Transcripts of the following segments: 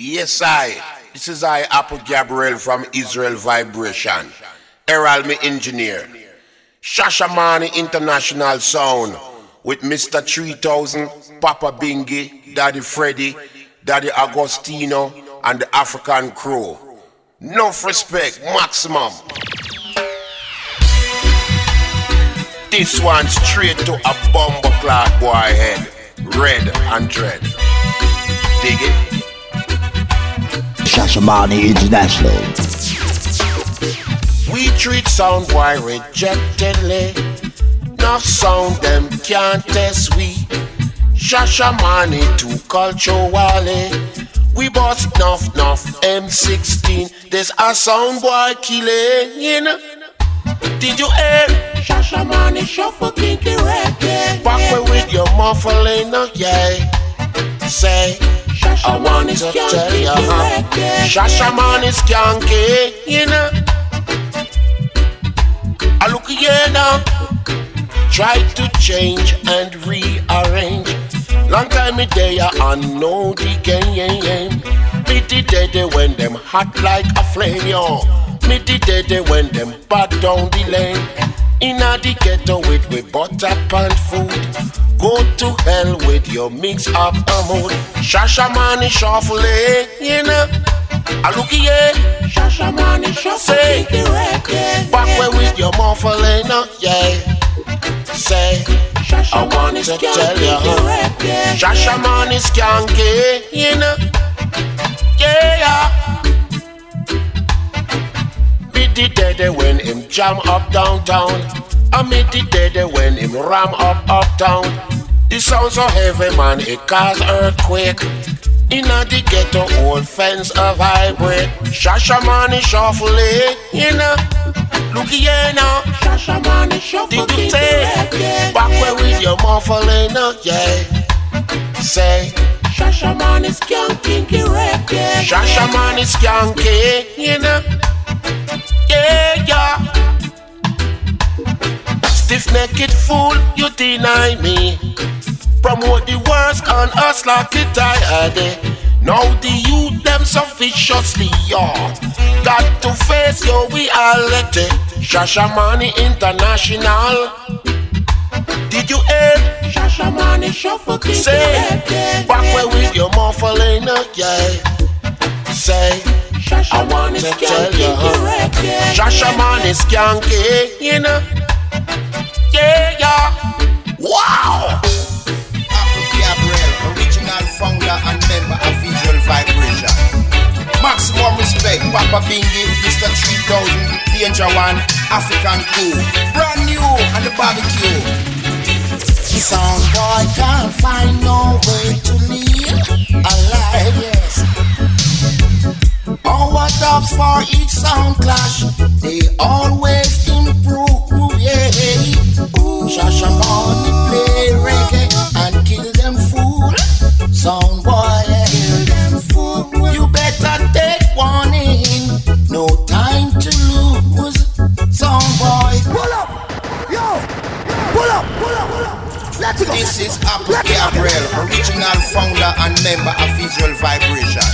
Yes, I. This is I, Apple Gabriel from Israel Vibration. Errol, me engineer. Shashamane International Sound with Mr. 3000, Papa Bingi, Daddy Freddy, Daddy Agostino, and the African crew. Enough respect, maximum. This one straight to a bomber clock boy head, red and dread. Dig it? Shashamane International. We treat sound boy rejectedly. Not sound them can't test we. Shashamane to culture wale. We bought nuff nuff M16. There's a sound boy killing. Did you hear? Shashamane shuffle kinky reggae. Back way with your muffling, yeah. Say. I want to tell you, huh? Shashamane is skanky, you know. I look here now, try to change and rearrange. Long time me day, I know the game. Me the dead when them hot like a flame, yo. Me the dead when them bad down the lane. Inna the ghetto with we butter and food. Go to hell with your mix up a mood. Shashamane shuffle, eh, you know. I look here. Eh. Shashamane shuffle, say. Back way with your muffling, eh, yeah. Say. I want to tell you, is skanky, you know. Yeah. Be the dead when him jam up downtown. I meet the dead when him ram up uptown. The sound so heavy, man, it cause earthquake. Inna the ghetto, old fence a vibrate. Shasha Shashamane shuffle, you know. Look here now. Shasha Shashamane shuffle. Did you say? Back where with your muffling, uh, yeah. Say. Shashamane skank kinky reggae. Shashamane skanky, you know. Yeah, yeah. Stiff necked fool, you deny me. Promote the words on us like a tired. Now the youth them so viciously, y'all. Got to face your reality. Shashamane International. Did you hear? Shashamane shuffle Say, back where with your muffling, yeah. Say, I want to tell you, huh? Shashamane skanky, eh, you know. Yeah, yeah. Wow. Apple Gabriel, original founder and member of Israel Vibration. Maximum respect, Papa Bingi, Mr. 3000, Danger One, African Crew. Brand new on the barbecue. Boy can't find no way to live alive, yes. Oh, Our dubs for each sound clash, they always improve, yeah. Shashamane play reggae and kill them fool. Sound boy, Let's go. This is Apple Gabriel, original founder and member of Israel Vibration.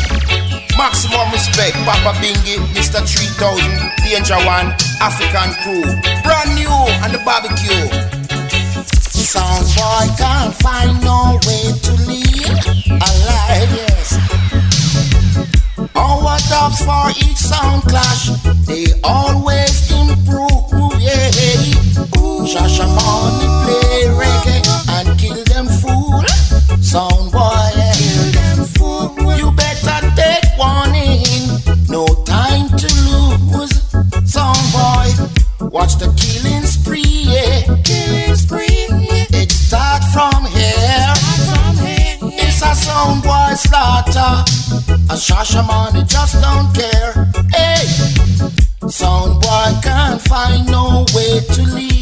Maximum respect, Papa Bingi, Mr. 3000, Danger One, African Crew. Brand new on the barbecue. Sound boy can't find no way to live alive, yes. Our dubs for each sound clash, they always improve, yeah. Shashamane play Sound boy, kill them fool. You better take warning, no time to lose. Sound boy, watch the killing spree, yeah. Killing spree. It start from here. It's a sound boy slaughter. A Shashamane just don't care. Hey, sound boy can't find no way to live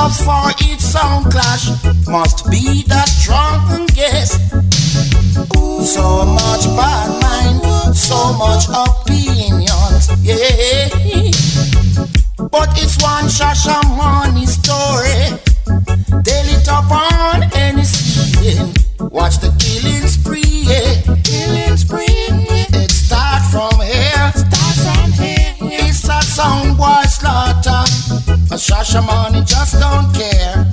Up for each sound clash must be the drunken guest. So much bad mind, so much opinions, yeah. But it's one Shasha money story. They lit up on any season. Watch the killing spree. Rashomon, money, just don't care.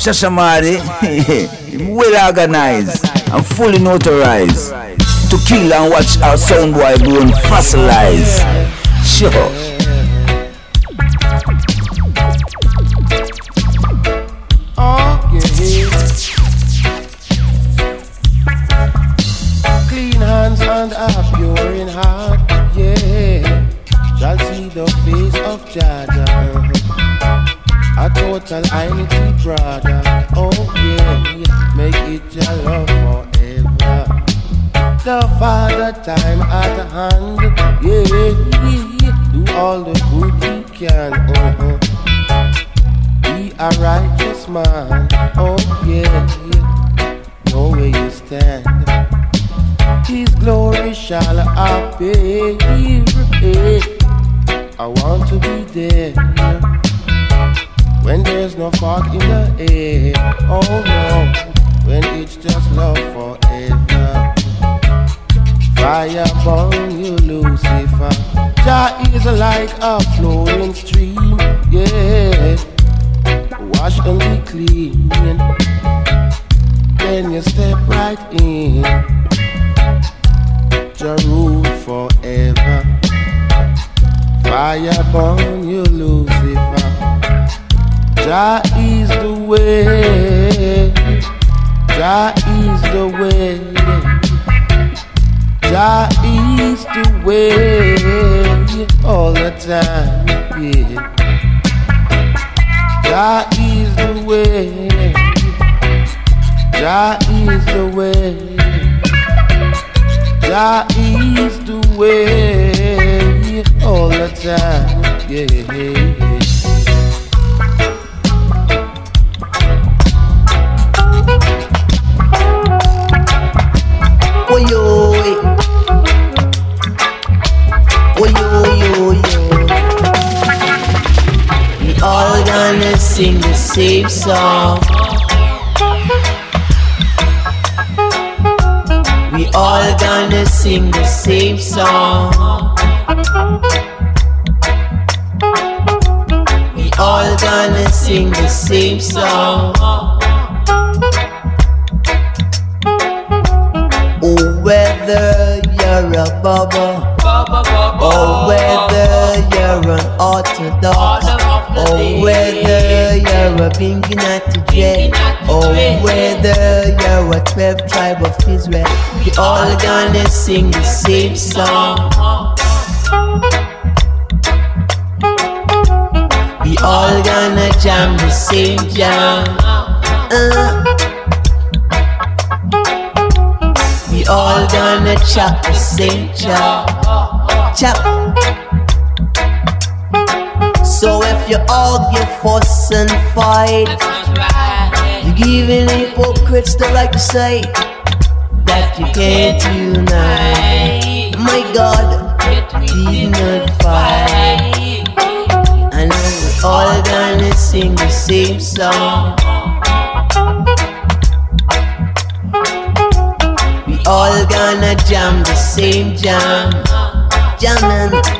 Shashamane, well organized and fully notarized. To kill and watch our sound boy blown fossilize. Sure. can step right in. Your rule forever. Fire burn you, Lucifer. Jah is the way. Jah is the way. Jah is the way all the time. Yeah. Jah is the way. Jah is the way. Jah is the way all the time. Yeah. We All gonna sing the same song. All gonna sing the same song. We all gonna sing the same song. Oh, whether you're a bubble, or oh, whether you're an orthodox, or whether you're a pinky natty jet, or whether you're a 12 tribe of Israel, we all gonna sing the same song. We all gonna jam the same jam. Uh. We all gonna chop the same chop. Chop. You argue, fuss and fight, you giving hypocrites the right to say that you can't unite. My God, did not fight. And we're all gonna sing the same song. We all gonna jam the same jam. Jamming.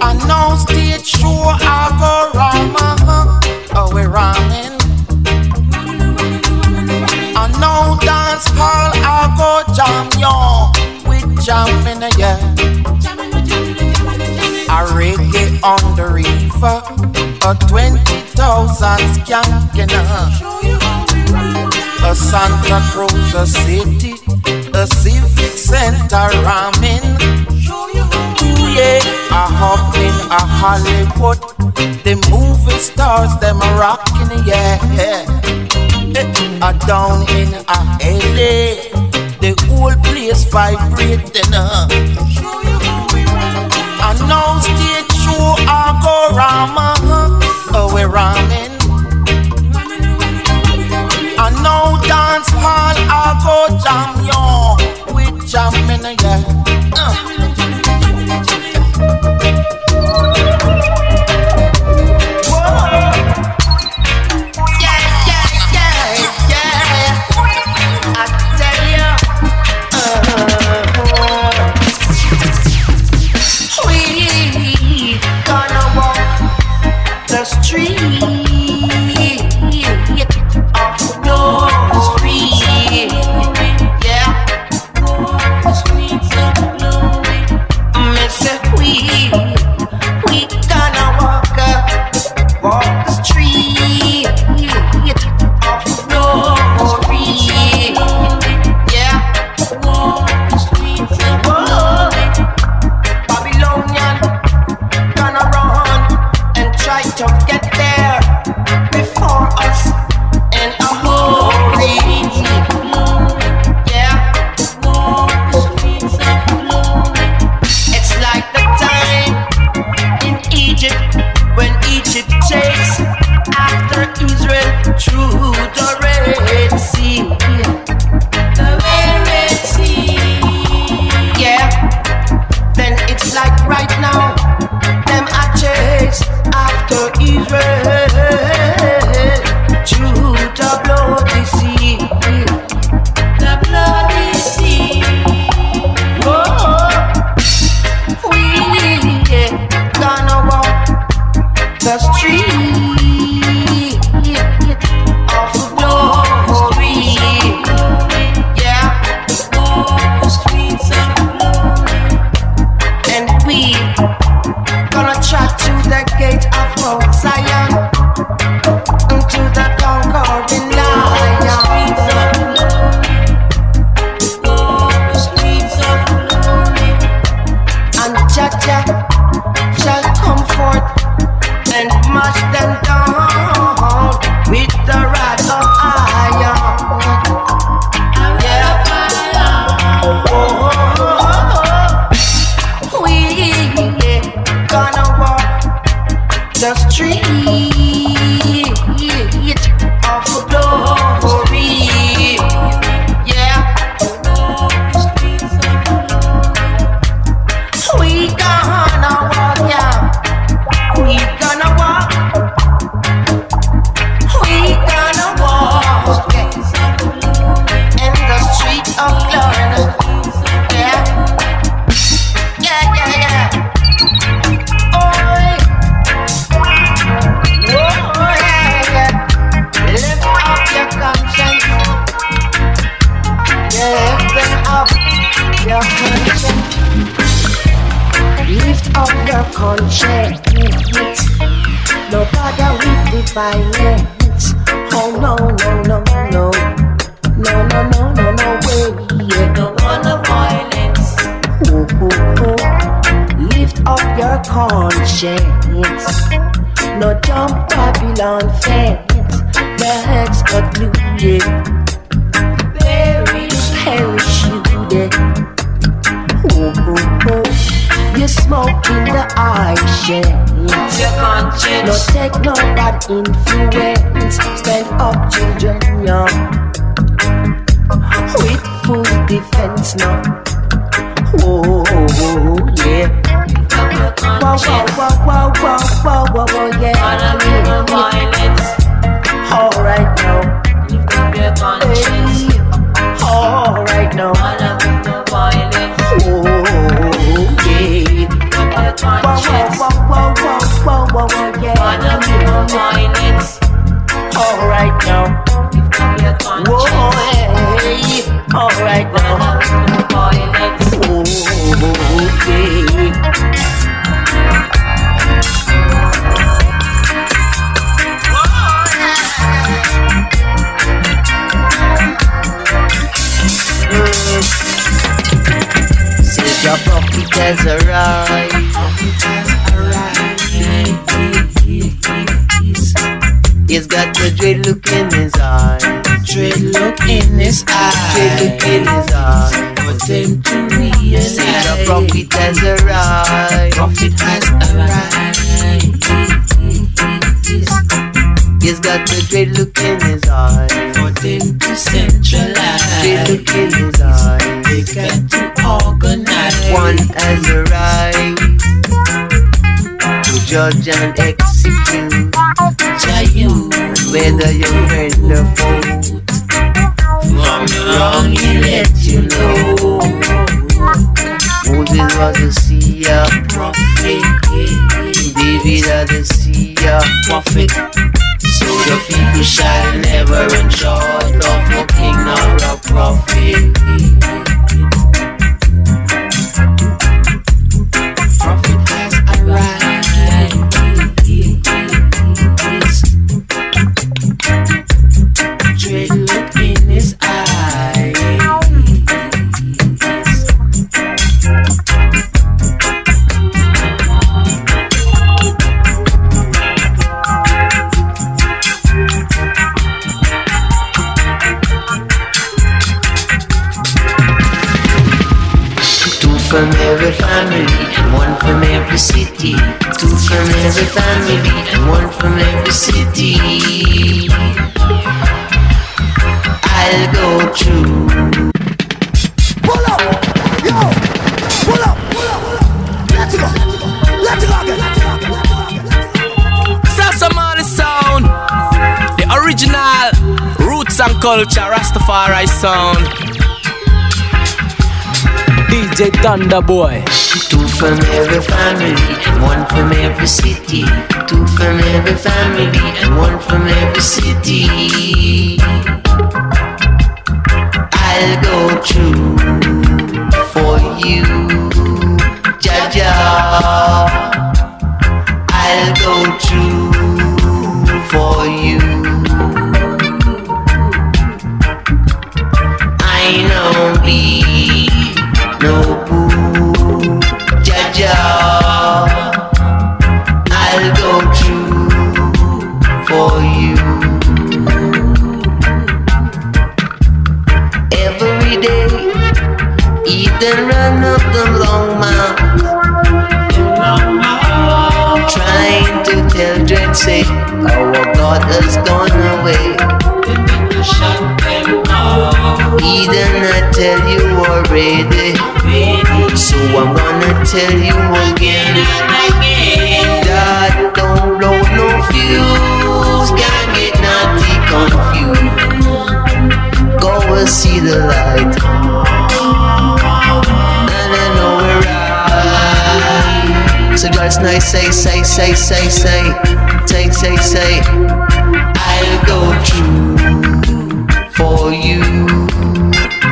And no stage show I go wrong uh-huh. Oh we rhyming And no dance hall I go jam yo We jamming yeah a reggae on the river, a 20,000 skanking, a Santa Cruz a city, a civic center ramming. Yeah, a hopping, a Hollywood, the movie stars, them a rocking, yeah, A down in a LA, the whole place vibrating. Uh. angel execute you whether you friend or foe. From wrong, he let you know. Moses was a seer prophet, David was a seer prophet. So the people shall never enjoy. culture, Rastafari sound. DJ Thunderboy. Two from every family, one from every city. Two from every family, and one from every city. I'll go true for you, Jaja. I'll go true. daughters gone away. Eden, I tell you already. So I'm gonna tell you again. Dad, don't blow no fuse. Can't get naughty confused. Go and see the light. So girls, nice, say, say, say, say, say say, say, say, I'll go true for you,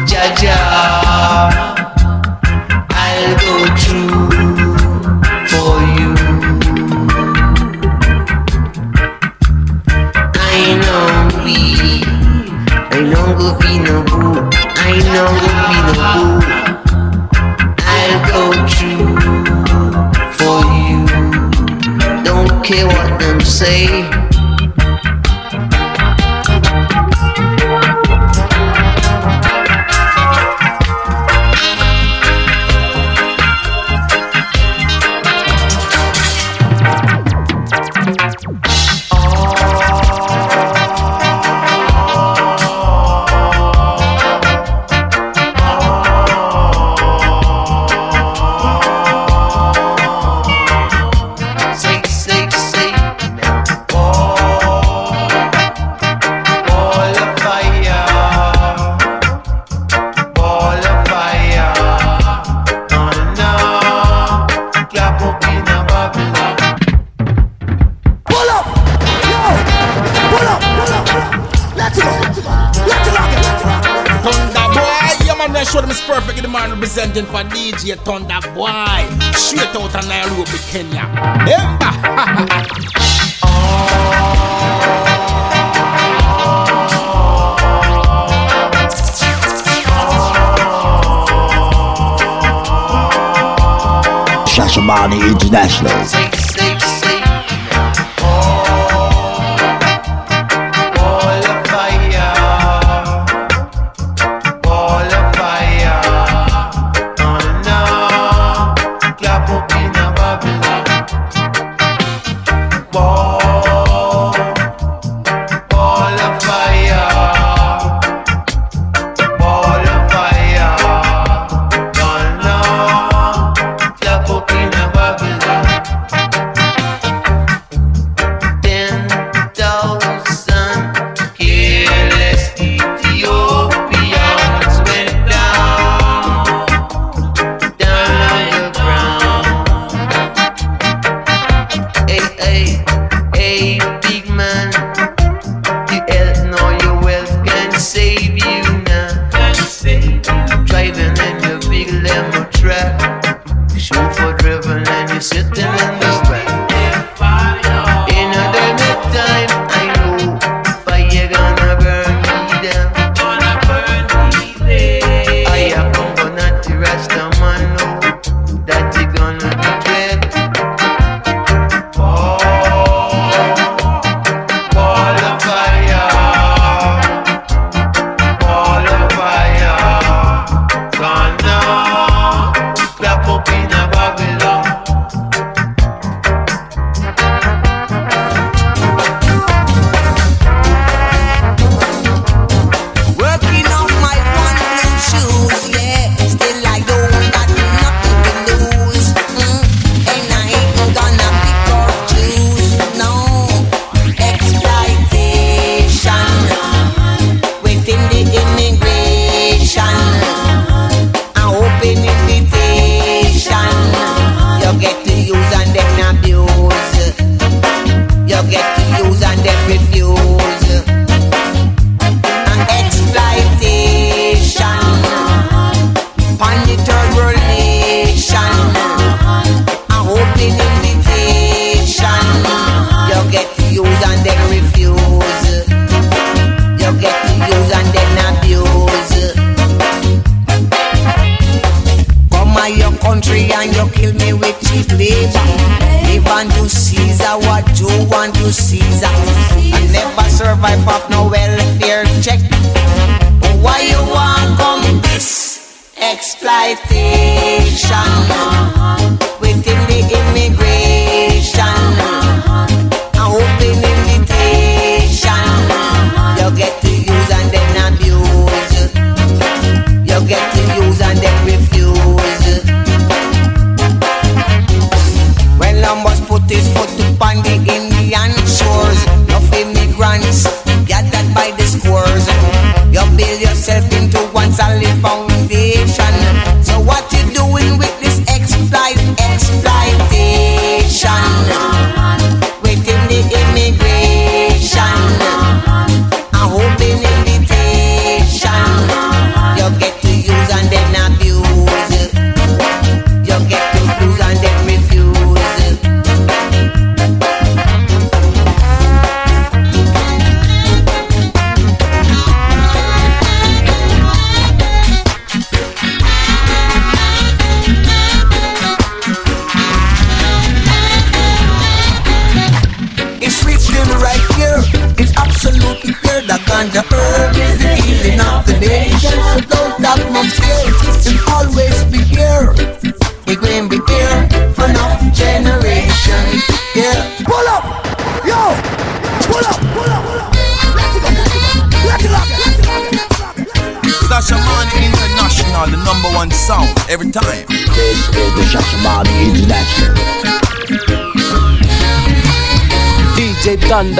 Jaja.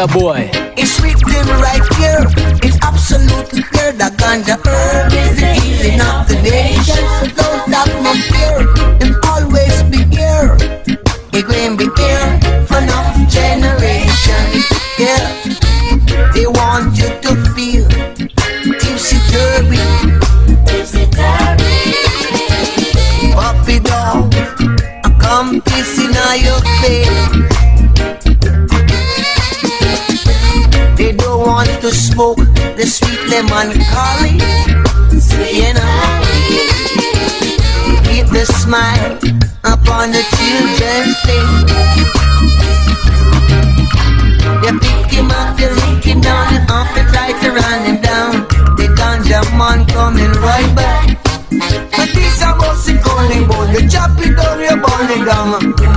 Thunder Boy. It's written right here. It's absolutely clear that ganja herb is the healing of the nation. Don't stop no fear. And always be here. It will be here for enough generation. Yeah. They want you to feel tipsy turvy. Tipsy turvy. Puppy dog. Come kissing on your face. To smoke the sweet lemon collie. You know, keep the smile upon the children's face. You pick him up, you lick him down, and try to run him down. The ganja man coming right back. But this a bossy calling boy, you chop it down, you burn it down.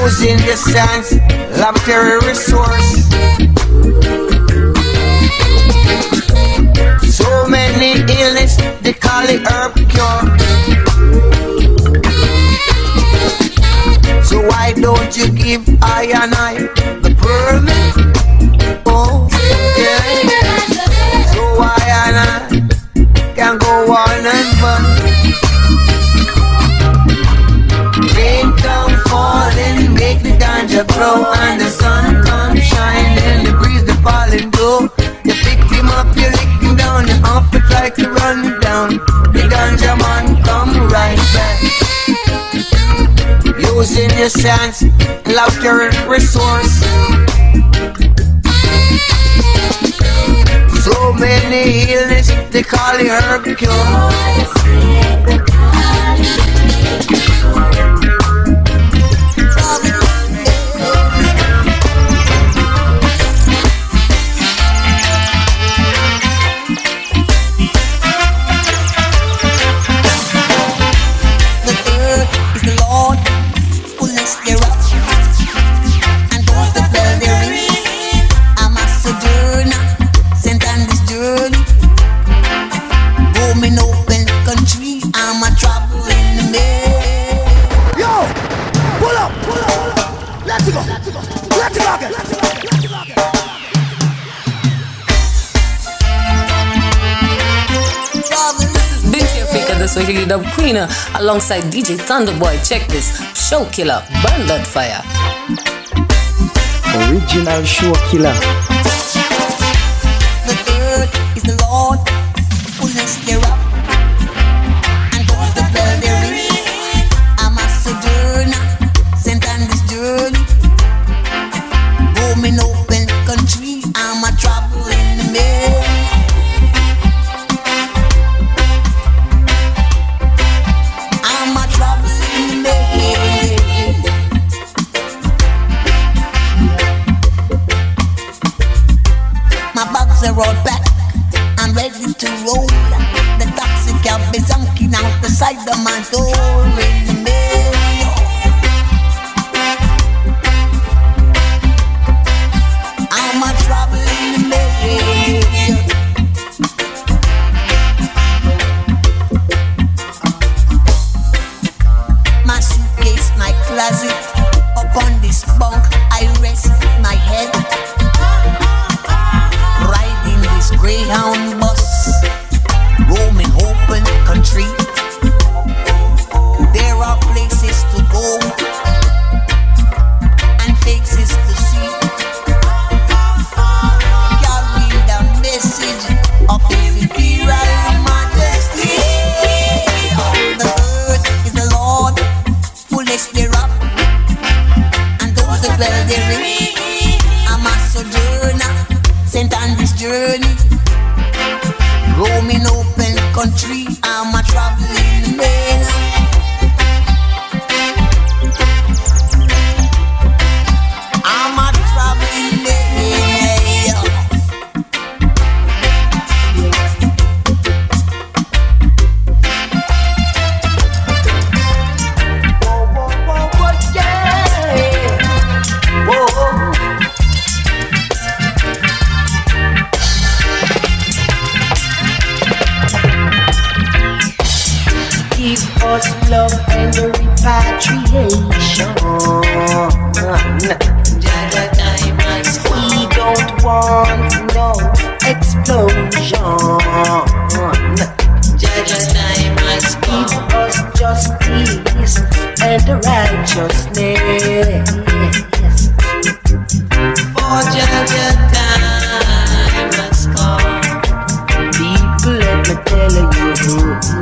Using the science laboratory resource. So many illness, they call it herb cure. So why don't you give I and I and the sun comes shining, the breeze the falling blow. You pick him up, you lick him down, you off it like to run down. The ganja man come right back. Using your sense, love your resource. So many illness, they call it herb cure. Swahili dub queen, alongside DJ Thunderboy. Check this show killer, burn that fire. Original show killer. Give us love and the repatriation. We don't want no explosion. Give us justice and righteousness. For judge time has come. People, let me tell you.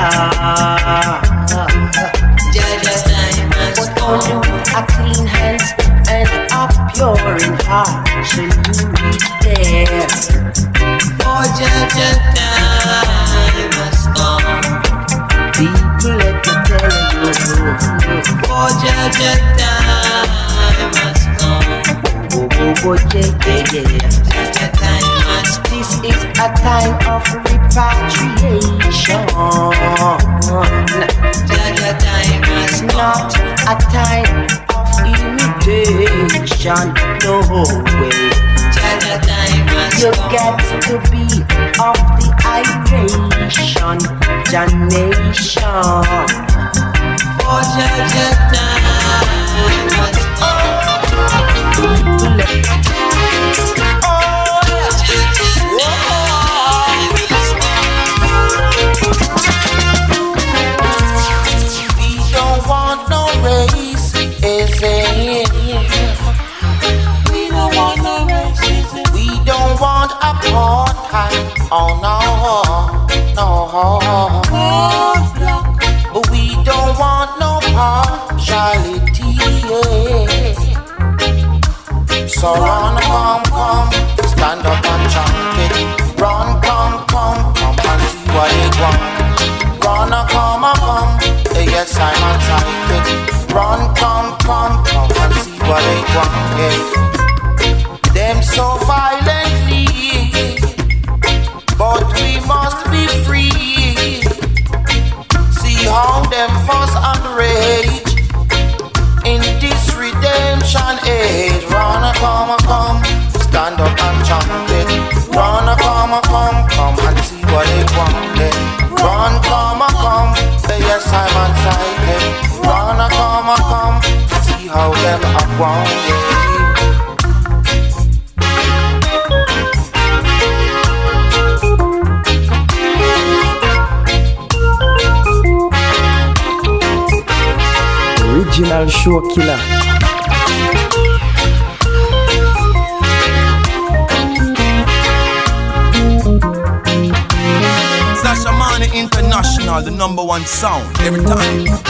yeah. sure killer. Shashamane International, the number one sound every time.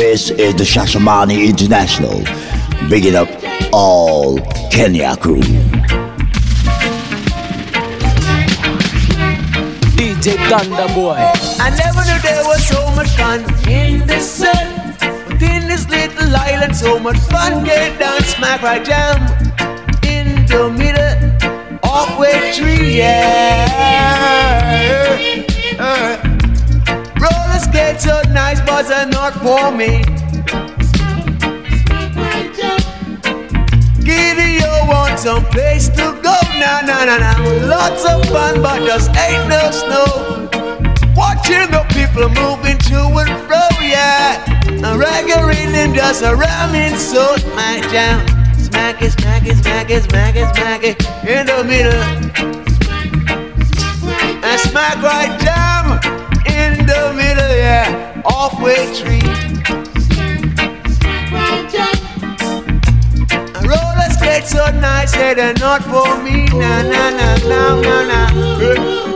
This is the Shashamane International. Bigging up all Kenya crew. DJ Thunder Boy. I never knew there was so much fun in the sun. But in this little island, so much fun get down smack right jam in the middle of way tree, yeah. Uh, skates so nice, but are not for me. Giddy, you want some place to go? Nah, nah, nah, nah. Lots of fun, but just ain't no snow. Watching the people moving to and fro, yeah. A reggae rhythm just a ramming so my jam. Smack it, smack it, smack it, smack it, smack it in the middle. And smack right in the middle, yeah. Half Way Tree. Roller skates so nice, yeah, they're not for me. Nah, nah, nah, nah, nah, nah.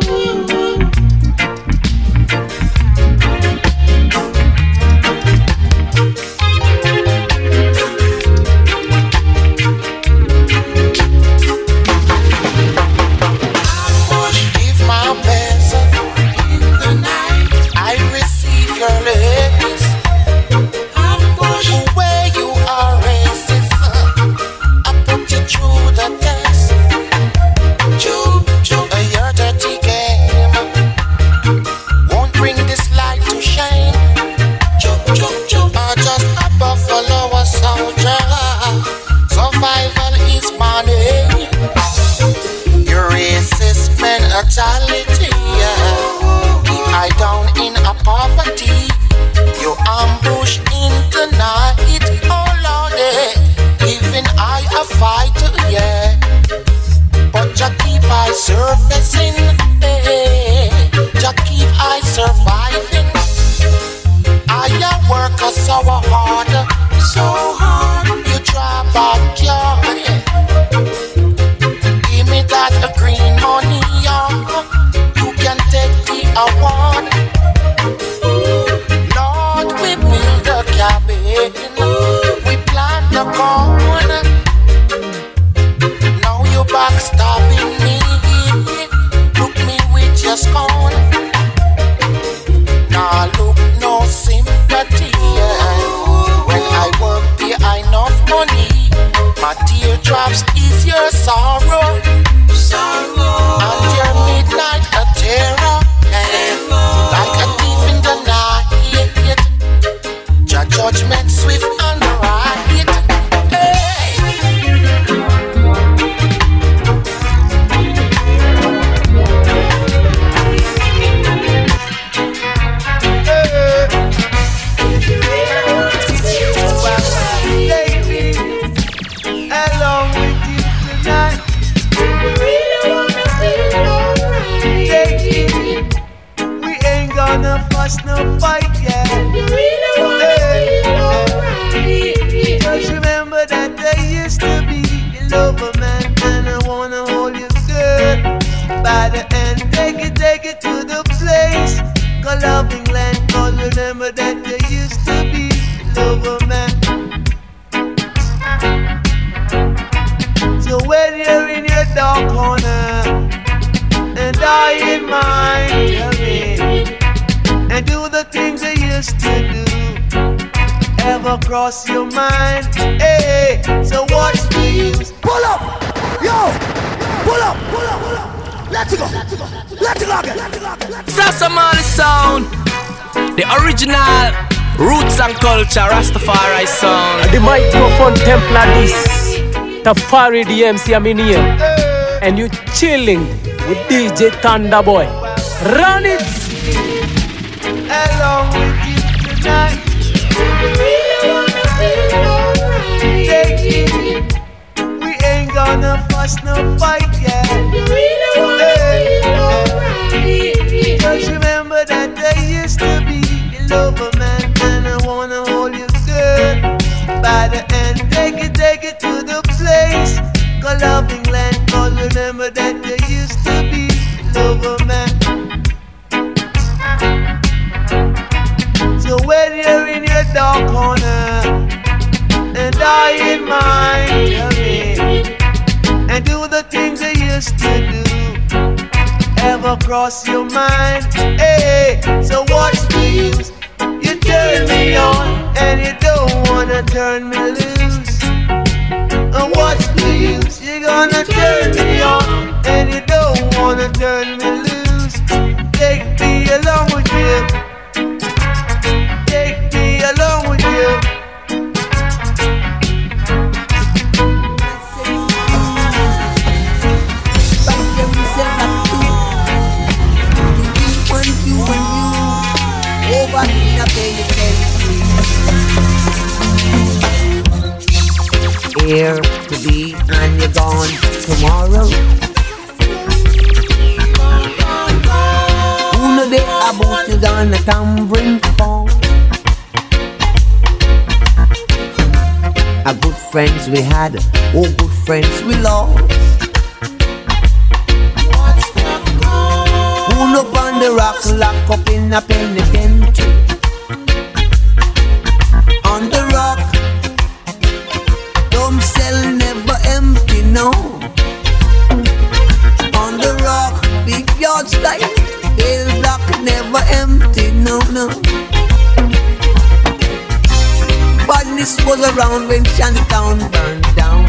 Take it, to the place called loving land. Cause remember that there used to be lover man. So when you're in your dark corner and I in mine, tell me, and do the things I used to do, ever cross your mind? Hey, so what's the use? Pull up, yo, pull up, pull up, pull up. Let's go, let's go, let's go again. Let's go. Shashamane sound. The original roots and culture Rastafari sound. The microphone Templar this. Tafari DMC I'm in here. And you chilling with DJ Thunderboy. Run it! Along with you tonight. We ain't gonna fuss no fight, Superman and I wanna hold you good by the end. Take it, take it to the place called loving land. Cause remember that you used to be Superman. So when you're in your dark corner and I in mine, tell me and do the things I used to do ever cross your mind. Hey, so what's the use? Turn me on and you don't wanna turn me loose. And what's the use? You're gonna turn me on and you don't wanna turn me loose. Take me along with you. Here to be and you're gone tomorrow. Who know they about you gonna tumbling fall? A good friends we had, oh good friends we lost. Pull up on the rock, lock up in a penitentiary. No. On the rock, big yard style, hill block never empty, no, no. Badness was around when Shantytown burned down.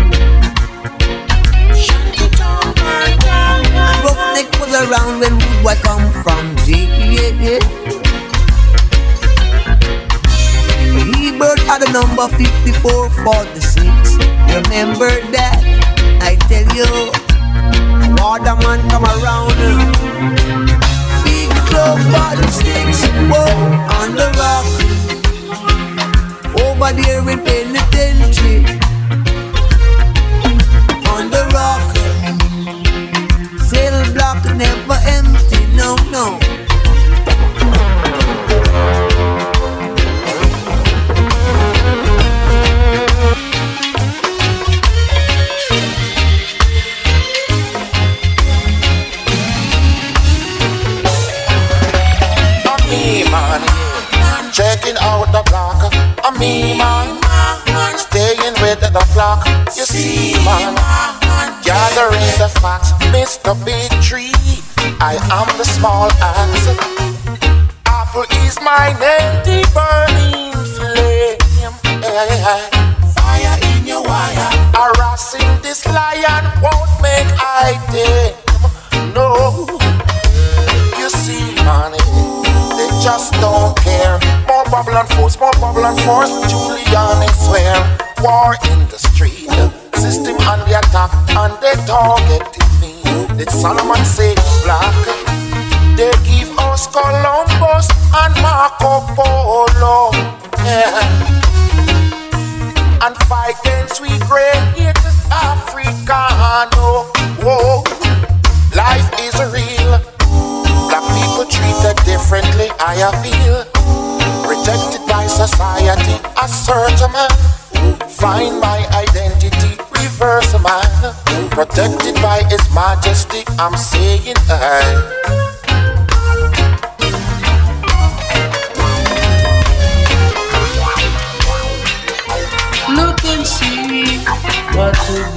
And Roughneck was around when Wood come from. Yeah, yeah, yeah. Hebert had a number 5446. Remember that? I tell you, come around. Big club bottle sticks, whoa, on the rock. Over there in penitentiary. On the rock. Cell block never empty, no, no. Me man, staying with the flock. You see man, gathering the facts. Mr. Big Tree, I am the small axe. Apple is my name, the burning flame. Fire in your wire, harassing this lion won't make I tame. No. You see, man, they just don't. And force, more and force. Julian is swear. War in the street, system on the attack, and they targeting me. Did Solomon say black? They give us Columbus and Marco Polo. Majesty, I'm saying I. Look and see what will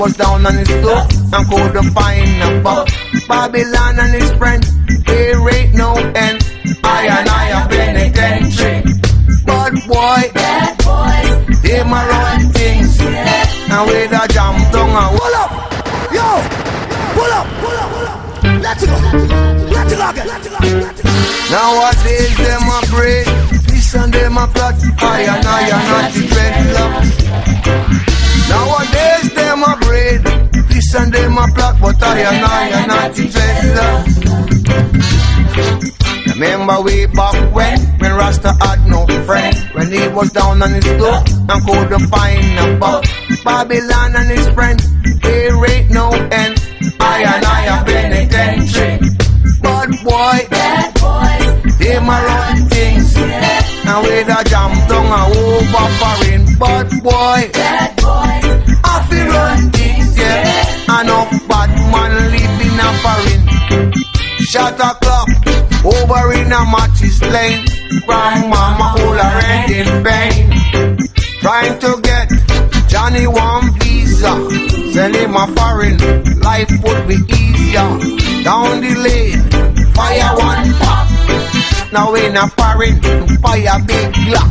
was down on his luck and couldn't find a buck Babylon and his friends, there ain't no end I and I are penitentiary But boy, bad boys, they my run things And with a jam tongue and Pull up! Yo! Pull up! Pull up! Pull up! Let's go! Let's go again! Let's go! Let's go! Nowadays them a breed, listen them a plot. I and I are not the dreadlock. Listen them a plot, but I and I are not dreadlock. Remember way back when, when Rasta had no friend, when he was down on his luck and couldn't find a buck. Babylon and his friends, there ain't no end. I and I are penitentiary. But boy, bad boys, they my run things. And with a jam tongue and over foreign. But boy, bad Shot a clock over in a matches lane. Grandmama all around in pain. Trying to get Johnny one visa. Send him a foreign. Life would be easier. Down the lane, fire one pop. Now in a foreign, fire big block.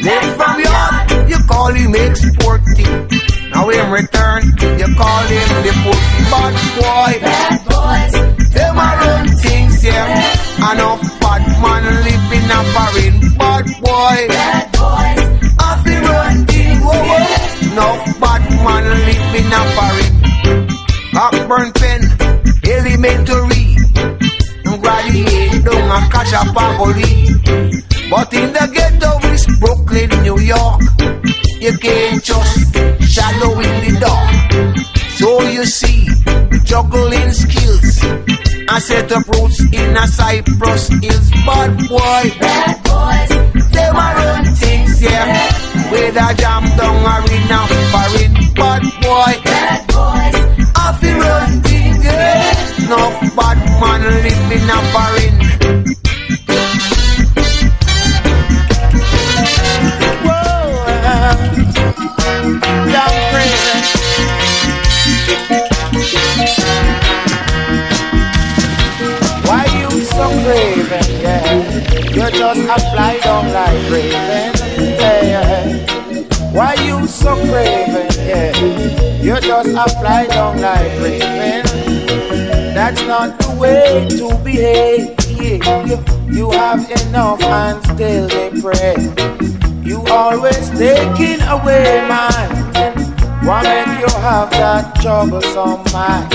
Live from yard, you call him exporting. Now in return, you call him the pussy bad boy. Things, yeah. Enough bad man live in a foreign. Bad boy, bad boys, I feel run things, whoa. Enough bad man live in a foreign. Cockburn pen, elementary. Graduate down a catch a pagoli. But in the ghetto is Brooklyn, New York. You can't just shadow in the dark. So you see, juggling skills. I set up roots in a Cypress Hills. Bad boy, bad boys, them a run things, yeah. With a jam down arena, foreign. Bad boy, still they pray. You always taking away mine. Why make you have that troublesome mind?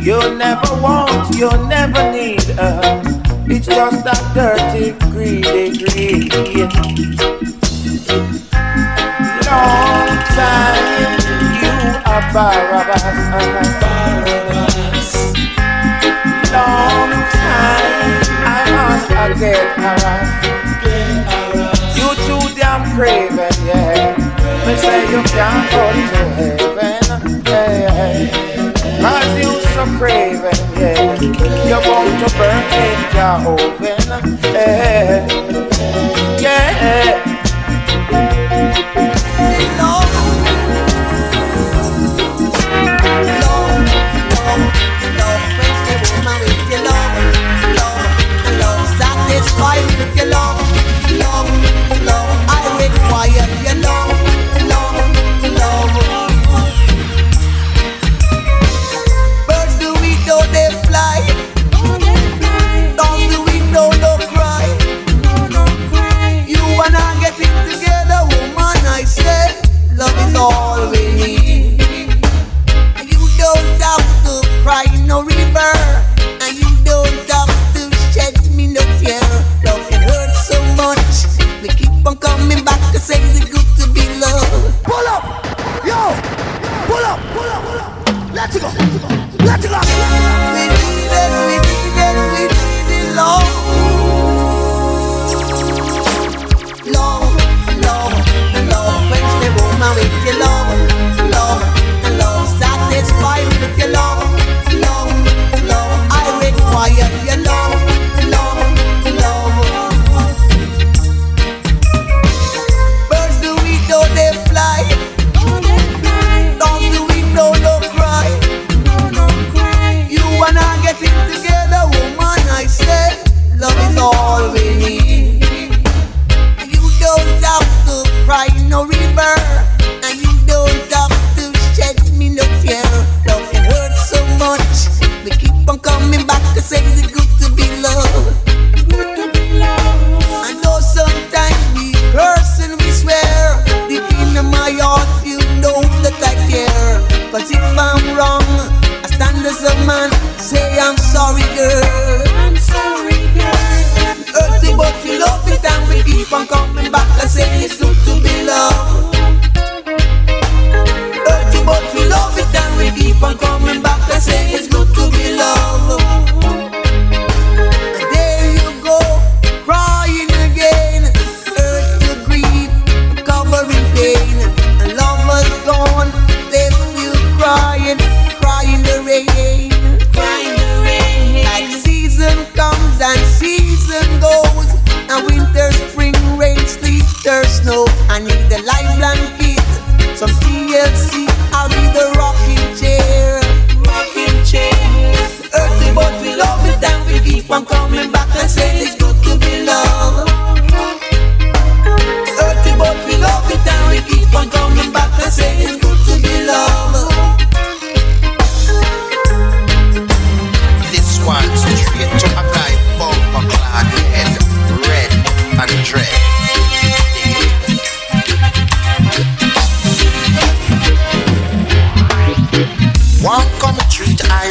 You never want, you never need. Uh, it's just that dirty, greedy greed. Long time you are Barabbas. Uh, long time I must get harassed. You craven, yeah. Me say you can't go to heaven, yeah. Cause you so craving, yeah. You're going to burn in your oven, yeah. Yeah.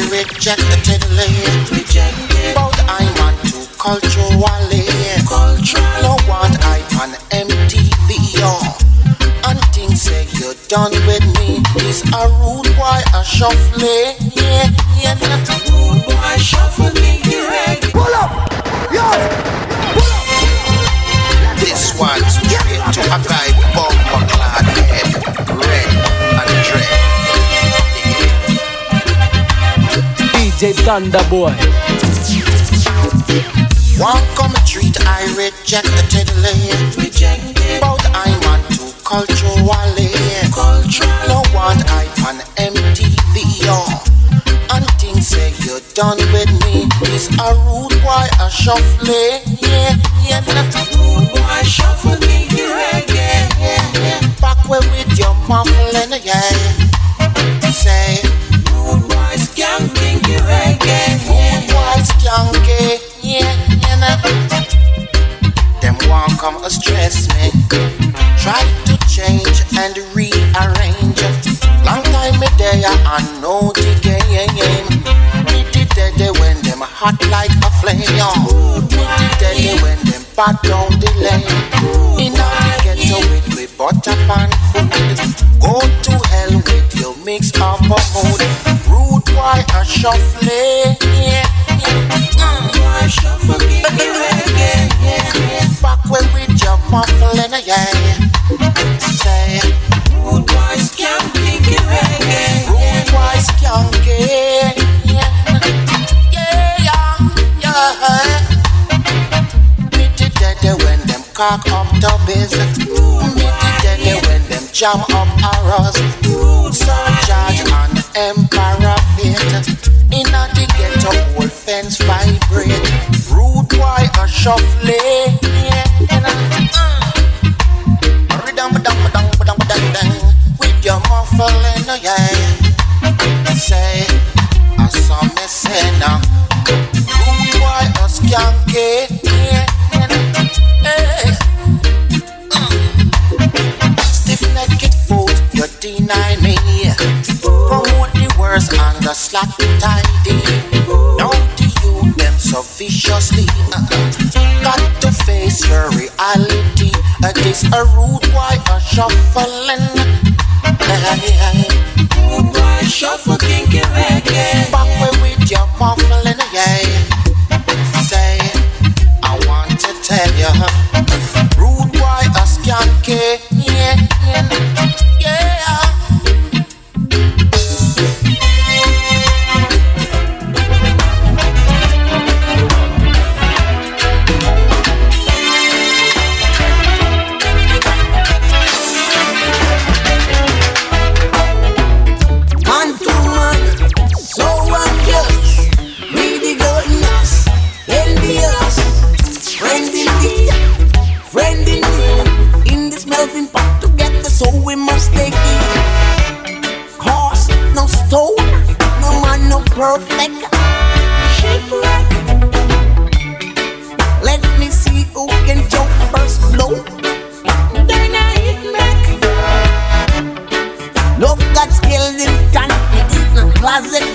Treat I rejectedly But I want to culturally. Cultural want I on MTV oh. And things say you're done with me. This a rude boy a shuffling Yeah, yeah, not a rude boy shuffling yeah. Pull up, yo. This one's straight to a guy bumper DJ Thunderboy. One come treat I rejectedly But I want to culturally. Cultural want I on MTV oh. And things say you're done with me. This a rude boy a shuffling Yeah, yeah, not a rude boy shuffling Yeah, yeah, yeah, yeah Back where with your muffling, yeah Want come a stress me Try to change and rearrange Long time me there I know the game Me the dead when them hot like a flame yo. Me the dead when them bad down the lane In the ghetto with we butter pan food Go to hell with your mix of a mood Rude boy a shuffling yeah, yeah. Mm. Shuffling reggae yeah, yeah. Back when with your muffling yeah Say Rude boy skanking reggae Rude boy skanking yeah Yeah, yeah, yeah. Me the dead when them cock up the biz Me dead when them jam up arrows Sir George and Emperor Fate Inna the ghetto old fence vibrate And I, uh, dam dam With your muffling yeah Say I saw me say now yeah, and I, foot, you deny me. The and the slack tidy so viciously. Uh-uh. Got to face your reality. Uh, it is a rude why a shuffling. Uh-huh, rude why shuffle kinky reggae. Back way with your muffling, yeah. Say, I want to tell you. closet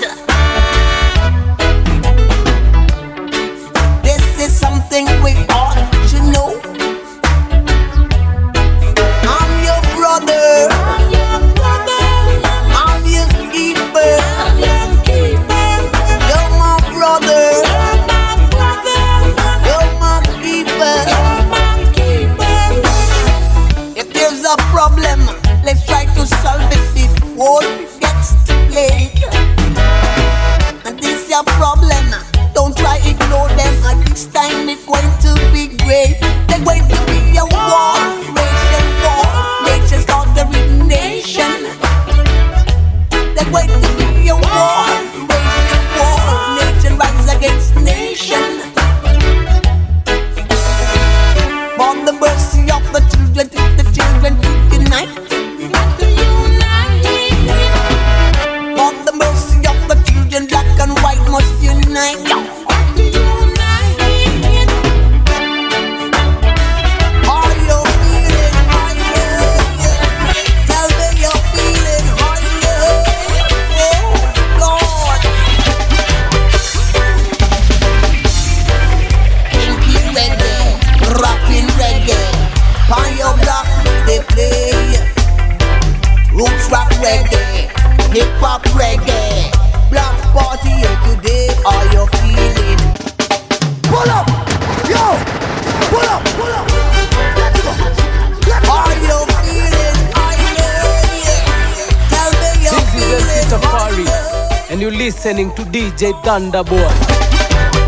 Uganda boy.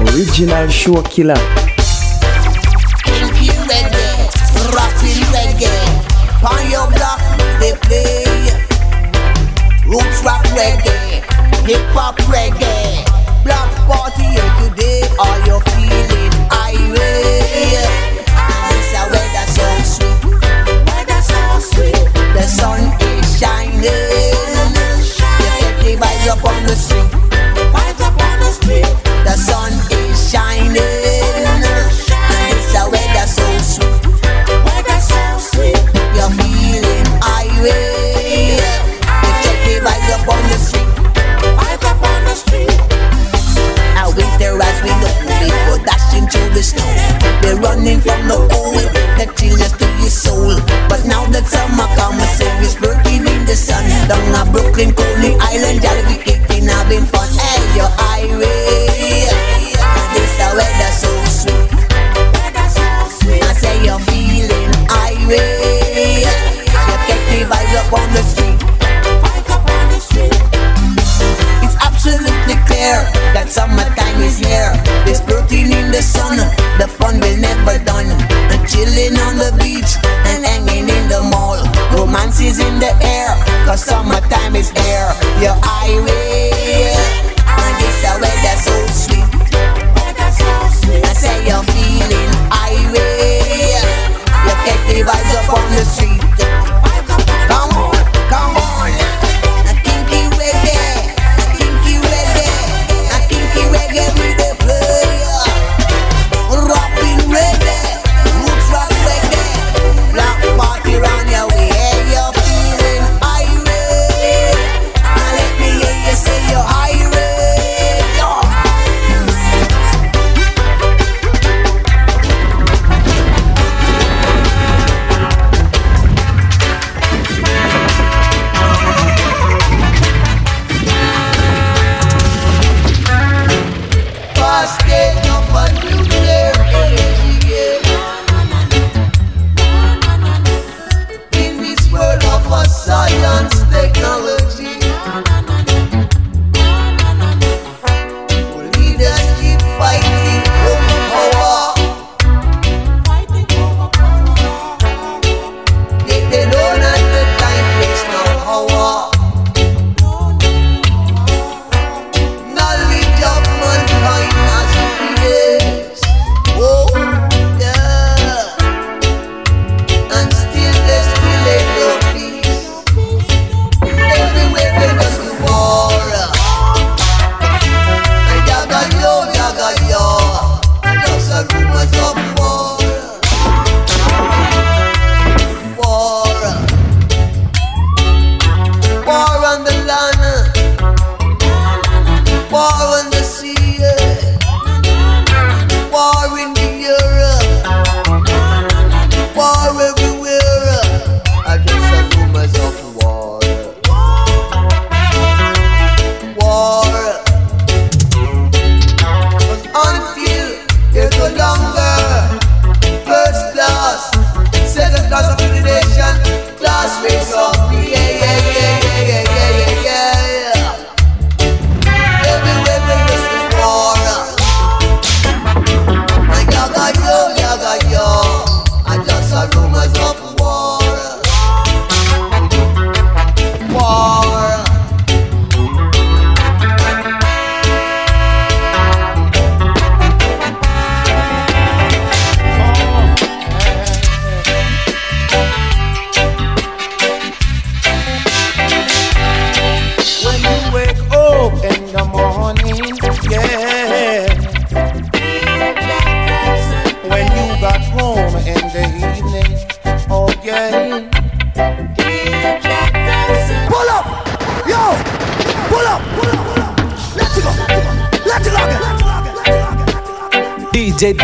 Original show killer. Kinky reggae, rockin' reggae. On your block they play. Roots rock reggae, hip hop reggae. been the Island, y'all we kicking, I've been fun. Hey, your Irish, this the weather so sweet. I say you're feeling Irish, you get the vibes up on the street. It's absolutely clear that summertime is here. There's protein in the sun, the fun will never done. And chilling on the beach and hanging in the mall, romance is in the air. Cause summertime is here. Your eye will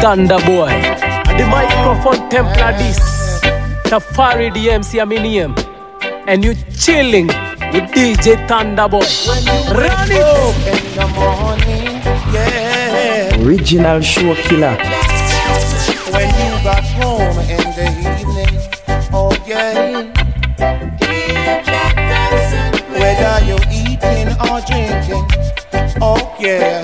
Thunder Boy. The microphone Templar this. Tafari DMC I'm in him. And you chilling with DJ Thunder Boy. When you run it! in the morning, yeah. Original show killer. When you got home in the evening, oh yeah. Whether you're eating or drinking, oh yeah.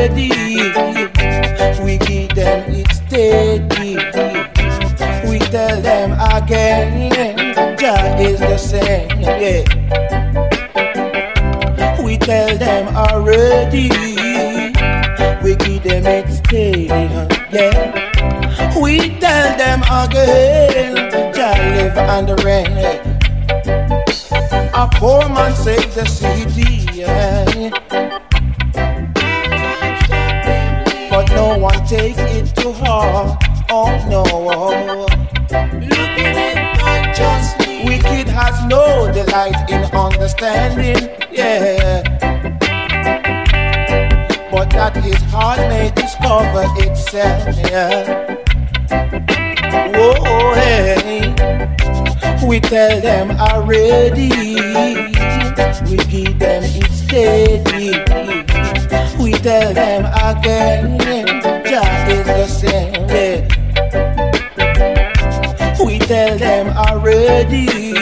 Already. We give them it steady. We tell them again, Jah is the same. Yeah. We tell them already. We give them it steady. Yeah. We tell them again, Jah live and reign. A poor man save the city. Yeah. Take it to heart. Oh no. Looking at unjustly. Wicked has no delight in understanding. Yeah. But that his heart may discover itself. Yeah. Whoa, hey. We tell them already. We give them it steady. We tell them again. Jah is the same. Yeah. We tell them already.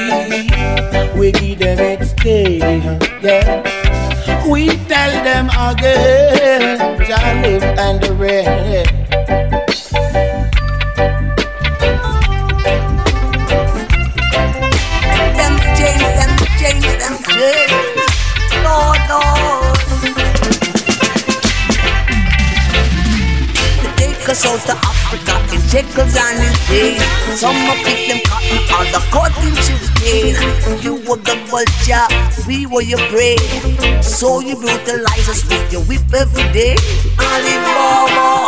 We give them it steady. huh, Yeah. We tell them again. Jah live and. Yeah. Them change, them change, them change. Out to Africa in shekels and in pain. Some of pick them cotton, other caught in chicken. You were the vulture, we were your prey. So you brutalize us with your whip every day. Alibaba,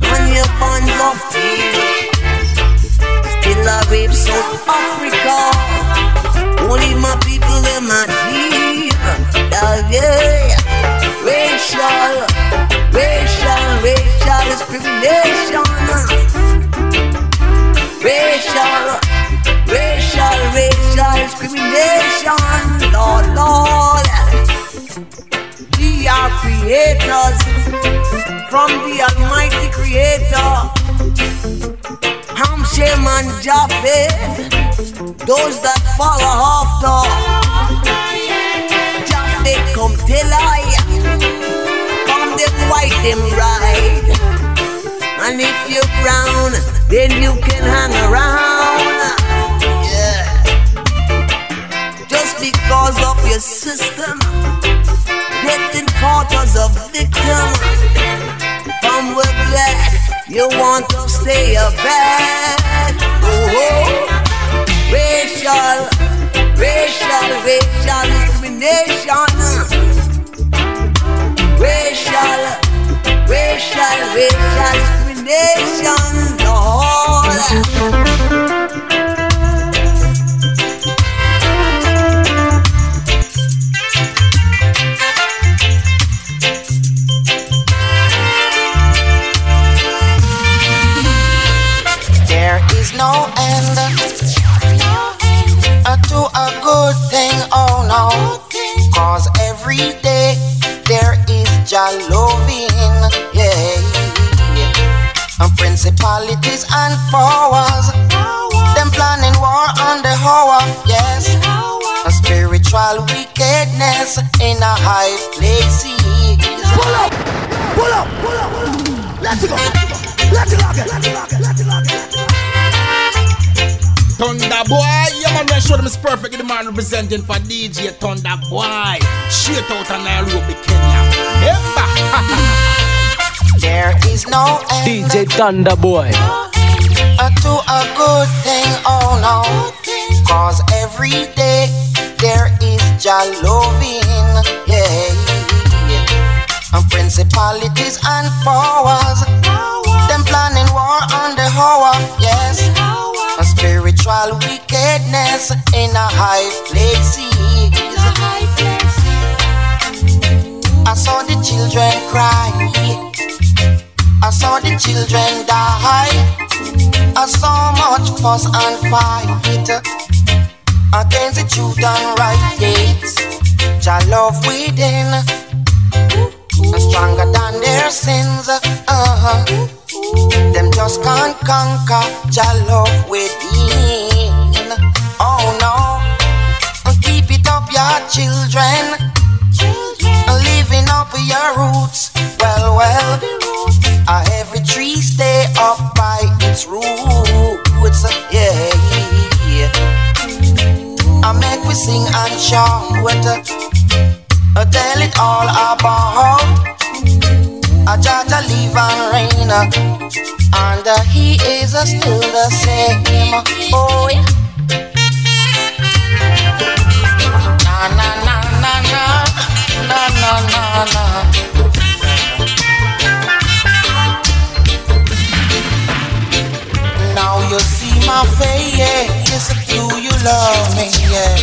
on your bond of. Still I rape South Africa. Only my people in my deep. Yeah, yeah. Discrimination. Racial, racial, racial discrimination. Lord, Lord. We are creators from the Almighty Creator. Ham Shem and Japheth, those that follow after. Japheth come tell I, from them white them right. And if you're brown, then you can hang around. Yeah. Just because of your system, getting caught as a victim. From we're glad you want to stay a bad. Oh, racial, racial, racial discrimination. Racial, racial, racial nation, Lord. no end to a good thing, oh no. Cause every day there is Jah loving and principalities and powers. Them planning war on the hour, yes. A spiritual wickedness in a high places. Pull up, pull up, pull up. pull up. Let's go, let's go again, let's go again, let's go again. Thunder Boy, yeah man, man, show them it's perfect. The man representing for DJ Thunder Boy. Straight out of Nairobi, Kenya. There is no end DJ Thunderboy. Uh, to a good thing, oh no. Cause every day there is Jah loving, yeah. And principalities and powers, them planning war on the hour, yes. A spiritual wickedness in a high places. I saw the children cry. I saw the children die. I saw much fuss and fight against the truth and right gates. Jah love within, stronger than their sins. Uh-huh. Them just can't conquer Jah love within. Oh no, keep it up, your children. Living up your roots, well, well. Every tree stay up by its roots. Yeah. I sing and shout. Uh, tell it all about. And. Uh, and uh, he is still the same. Oh, yeah. Na na na na na na na na. You see my face. Yeah. Do you love me? Yeah.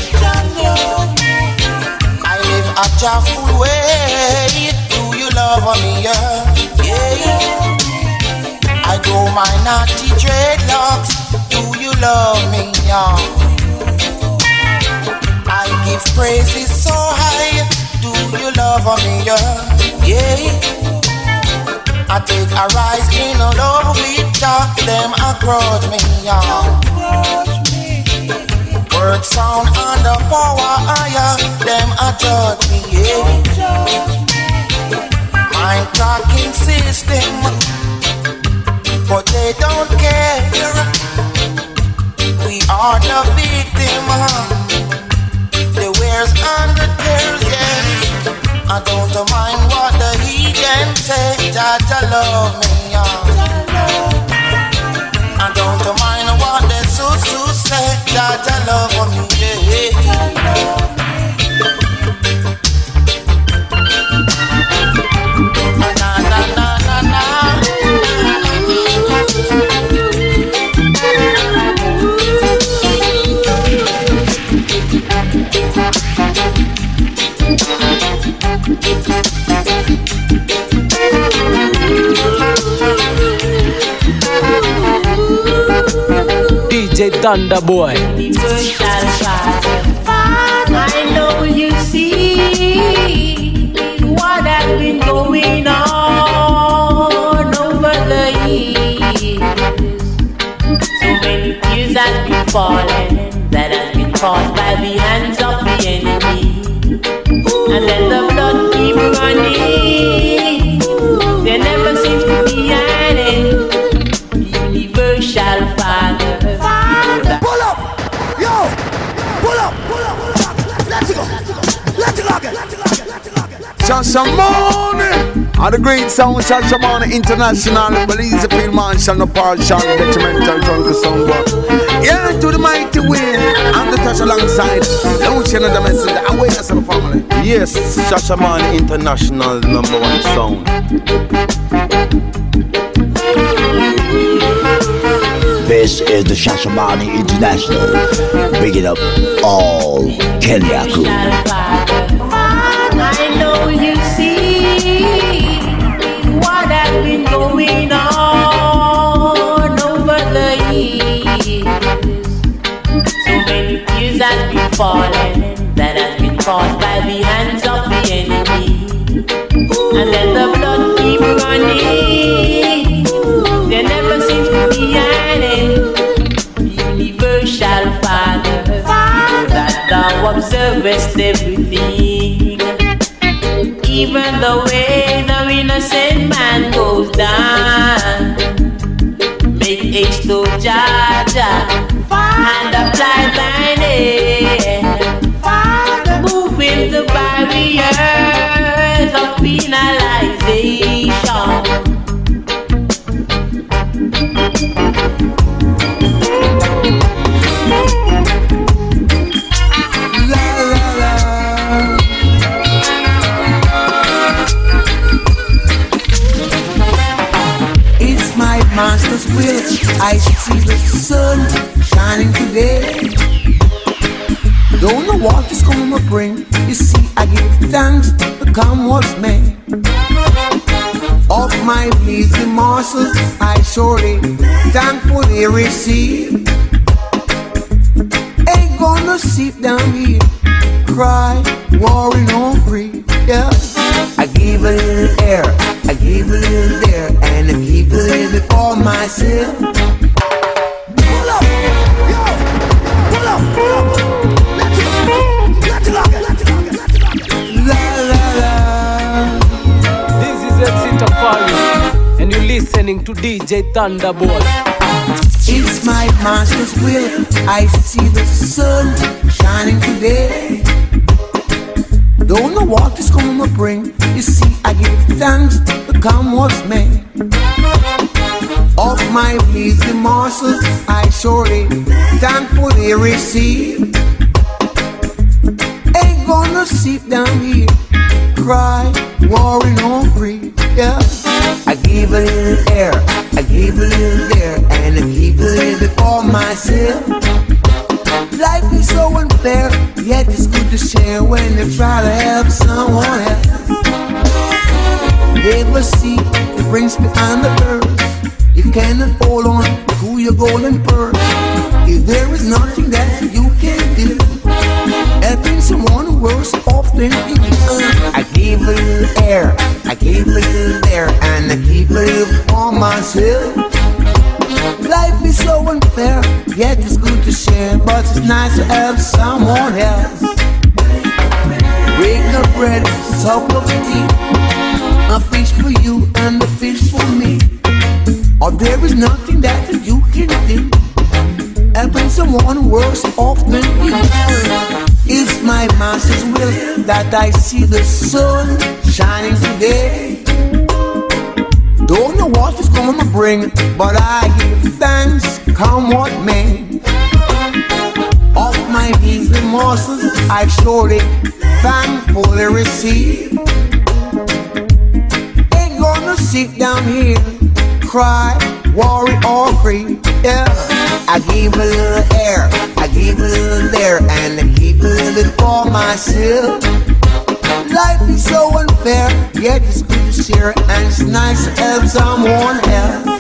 I live a joyful way. Do you love me? Yeah. yeah. I grow my naughty dreadlocks. Do you love me? Yeah. I give praises so high. Do you love me? Yeah. yeah. I take a rise in love with Jah. Them a grudge me, yeah. Word sound the power ah, higher. Them a judge me, yeah. Mind tracking system, but they don't care. We are the victim. The wears and the tears. I don't mind what the heathen say, that I love me. I don't mind what the susu say, that I love me, DJ Thunder Boy. I know you see what has been going on over the years. So many tears been falling that has been caused by the hands of the enemy. And then the again. Shashamane Are the great sound Shashamane International Police Field Marshal No partial Detrimental Drunk Sound Yeah to the mighty win And the touch alongside Launch another message Awareness of the family Yes, Shashamane International number one sound. This is the Shashamane International. Bringing up all Kenya crew. Best everything. Even the way the innocent man goes down. Make H to Jaja and apply thine aid. Moving the barriers I see the sun shining today. Don't know what it's gonna bring. You see, I give thanks to come what's made. Of my pleasing muscles, I surely thankfully receive. Ain't gonna sit down here, Thunderbolt. It's my master's will. I see the sun shining today. Don't know what it's gonna bring. You see, I give thanks to come what's made. Of my pleasing morsels, I surely thankfully receive. Ain't gonna sit down here, cry, worry, no free. Yeah. I give a little air, Give a there, and a little bit for myself. Life is so unfair, yet it's good to share when you try to help someone else. Never see the brings behind the earth. You cannot hold on to your golden purse. If there is nothing that you can do, helping someone worse off than you. I give a little air, I give a little there, and I keep a little for myself. Life is so unfair, yet it's good to share, but it's nice to have someone else. Break the bread, sup of tea, a fish for you and a fish for me. Or there is nothing that you can do, helping someone worse off than you. It's my master's will that I see the sun shining today. Don't know what it's gonna bring, but I give thanks, come what may. Of my measly morsels, I surely thankfully receive. Ain't gonna sit down here, cry, worry, or free. Yeah, I give a little air, I give a little there, and Bit for myself. Life is so unfair, yet it's good to share, and it's nice to help someone else.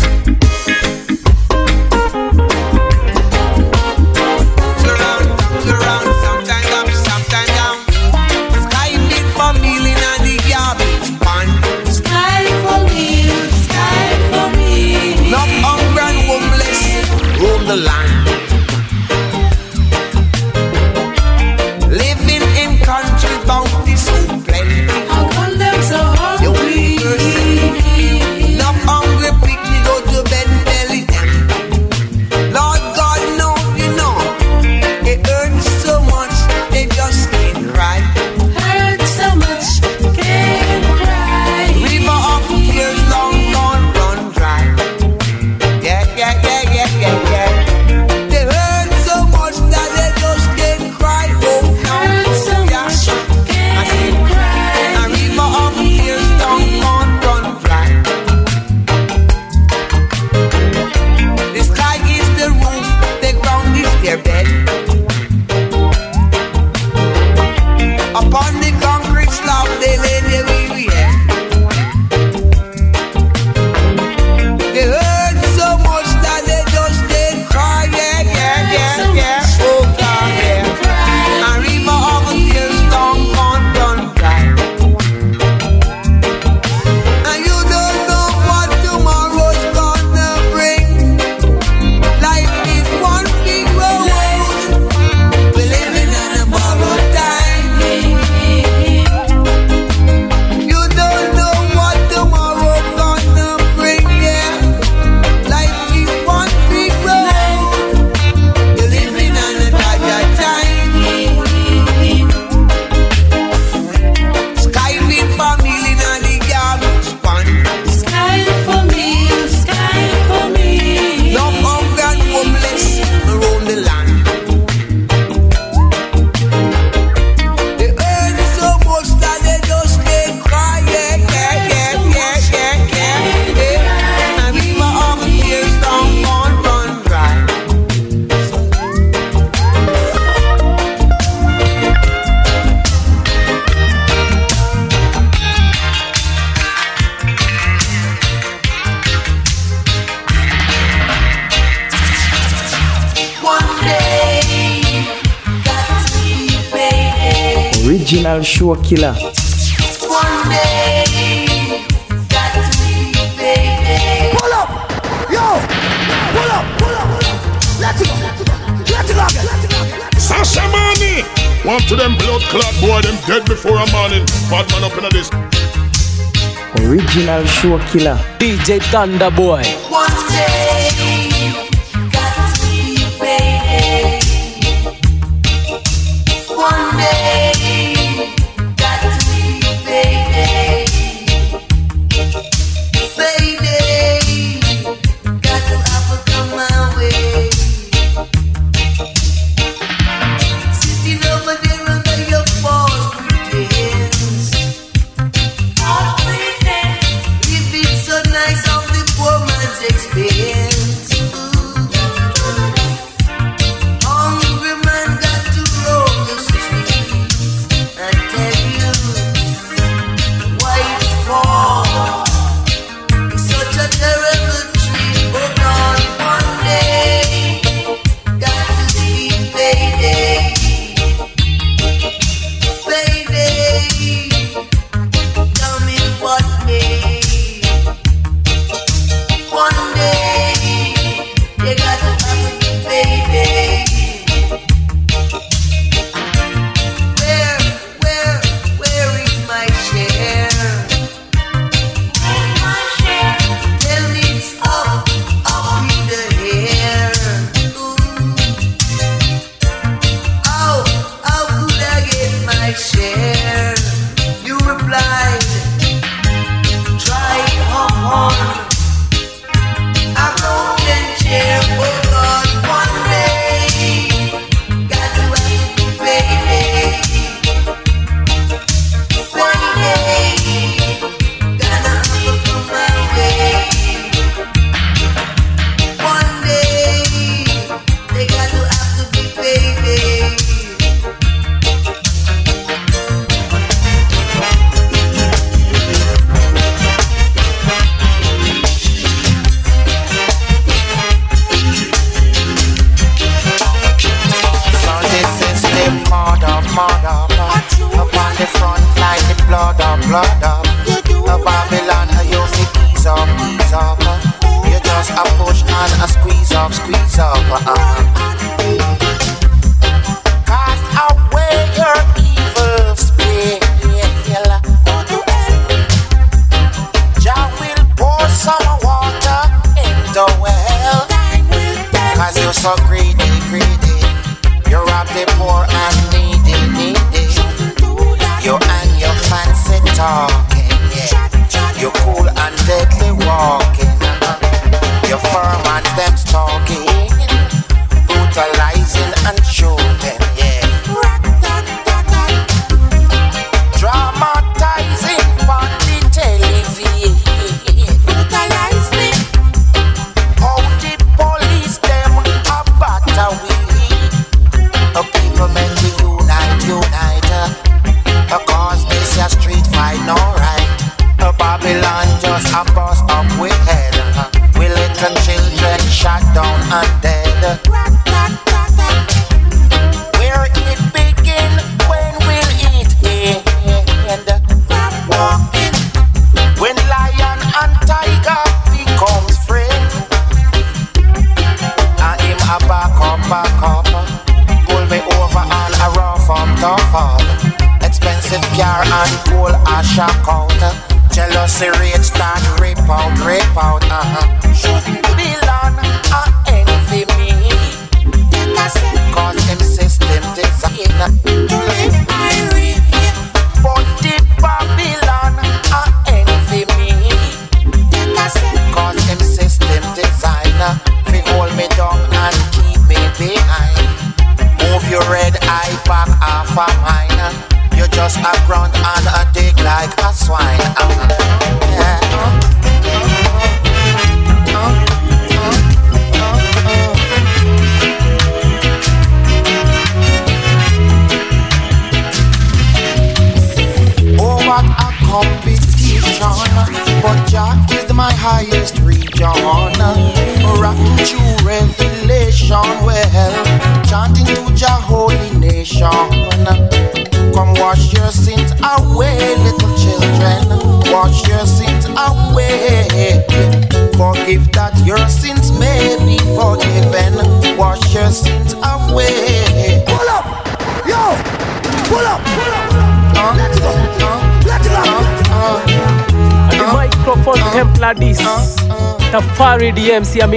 killer. One to up, yo, up, up. Let's go, let's go, let's go. Sasha money, one to them blood clot boy, them dead before a morning. Bad man up in this. Original show killer, DJ Thunder Boy.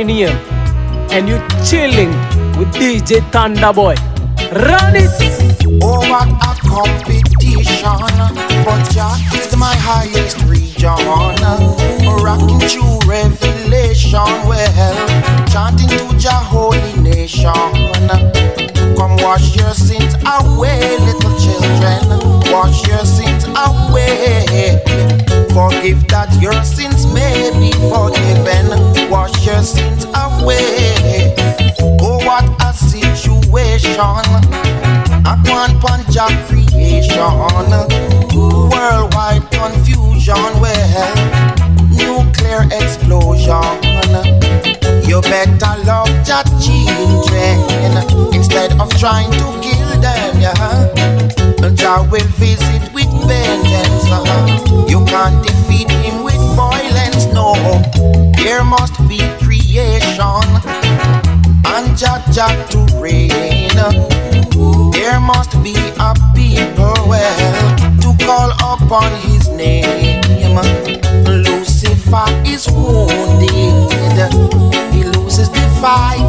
And you chilling with DJ Thunderboy. Run it! Oh, what a competition. But Jah is my highest region. Rocking through revelation. Well, chanting to Jah holy nation. Come wash your sins away, little children. Wash your sins away. Forgive that your sins situation. A one punch of creation. Worldwide confusion. Well, nuclear explosion. You better love your children instead of trying to kill them. Yeah, Jah will visit with vengeance. uh-huh. You can't defeat him with violence. No, there must be creation and Jah Jah to reign. There must be a people well to call upon His name. Lucifer is wounded. He loses the fight.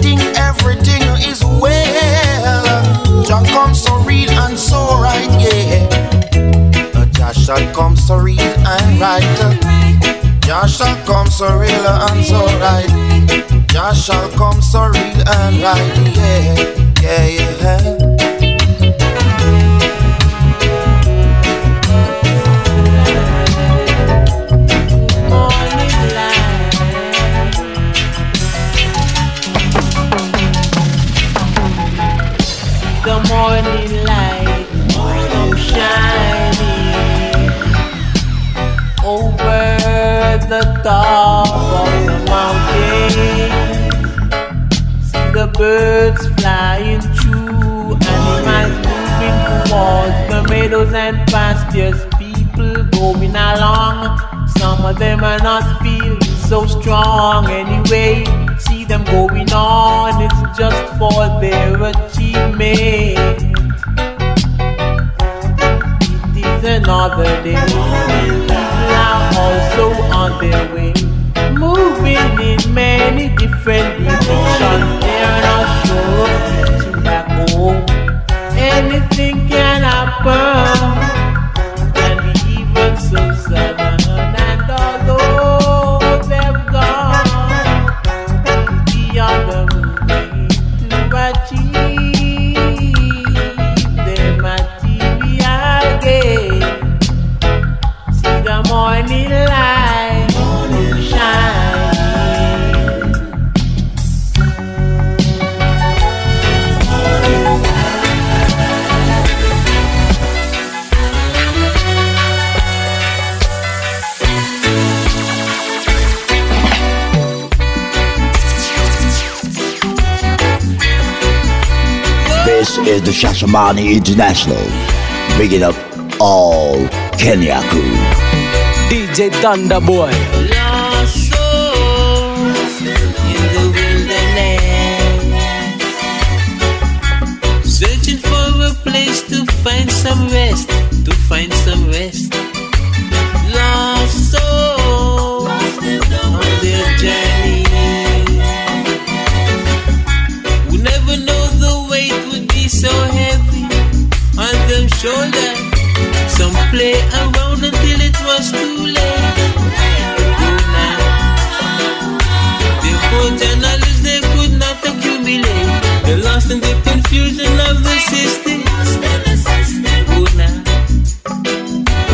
Think everything is well. Jah comes so real and so right, yeah. Jah shall come so real and right. Jah shall come so real and so right. Jah shall come so real and right, yeah, yeah, yeah. the morning light come shining over the of the the birds flying through, animals moving towards the meadows and pastures. People going along, some of them are not feeling so strong anyway. See them going on, it's just for their achievement. It is another day. People are also on their way, moving in many different directions. Back home. Anything can happen. The Shashamane International. Bigging up all Kenya crew. DJ Thunderboy. Lost shoulders. Some play around until it was too late. Oh, now. Therefore, journalists they could not accumulate. They lost in the confusion of the system. Oh, now.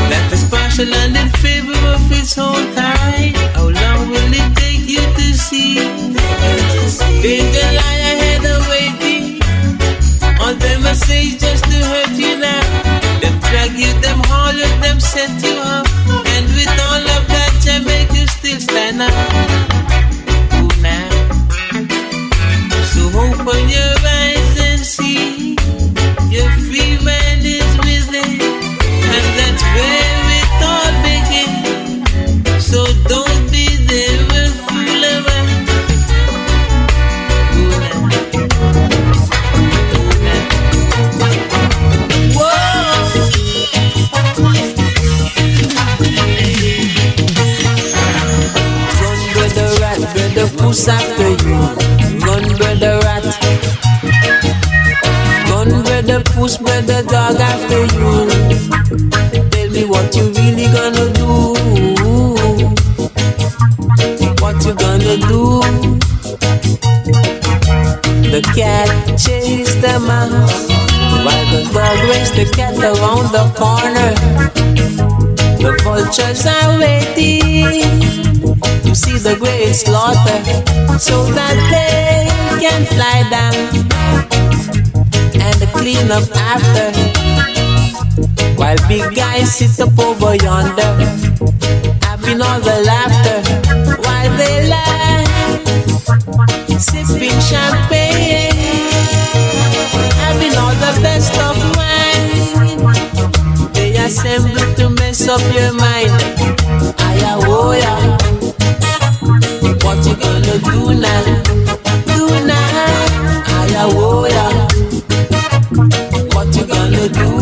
That is partial and in favor of its whole tide. How long will it take you to see? Danger lie ahead awaiting. You them all of them set you up, and with all of that, I make you still stand up. what you really gonna do? What you gonna do? The cat chased the mouse while the dog raced the cat around the corner. The vultures are waiting to see the great slaughter so that they can fly down and clean up after. While big guys sit up over yonder, having all the laughter while they laugh, sipping champagne, having all the best of wine. They assemble to mess up your mind. Aya, oh yeah. What you gonna do now? Do now. Aya, oh yeah. What you gonna do?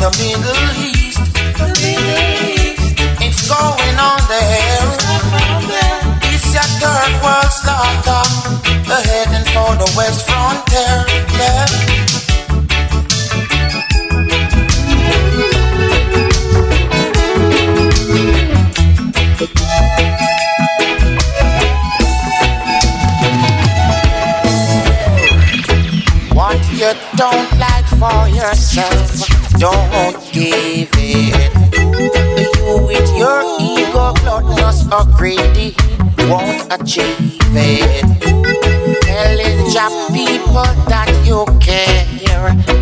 the Middle East. The Middle East. It's going on there. It's third world heading for the west frontier. What you don't like for yourself don't give it. You with your ego, gluttonous or greedy, won't achieve it. Telling your people that you care,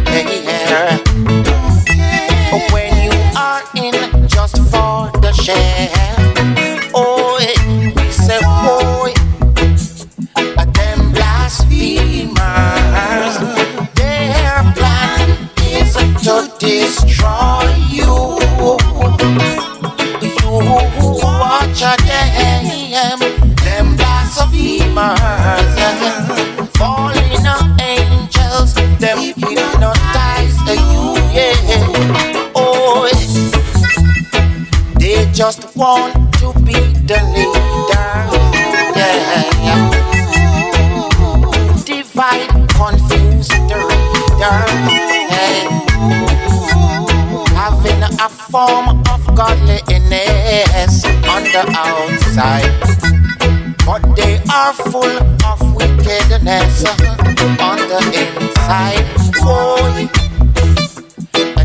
care. When you are in just for the share. want to be the leader. Yeah. Divide, confuse the reader. Yeah. Having a form of godliness on the outside, but they are full of wickedness on the inside. Boy,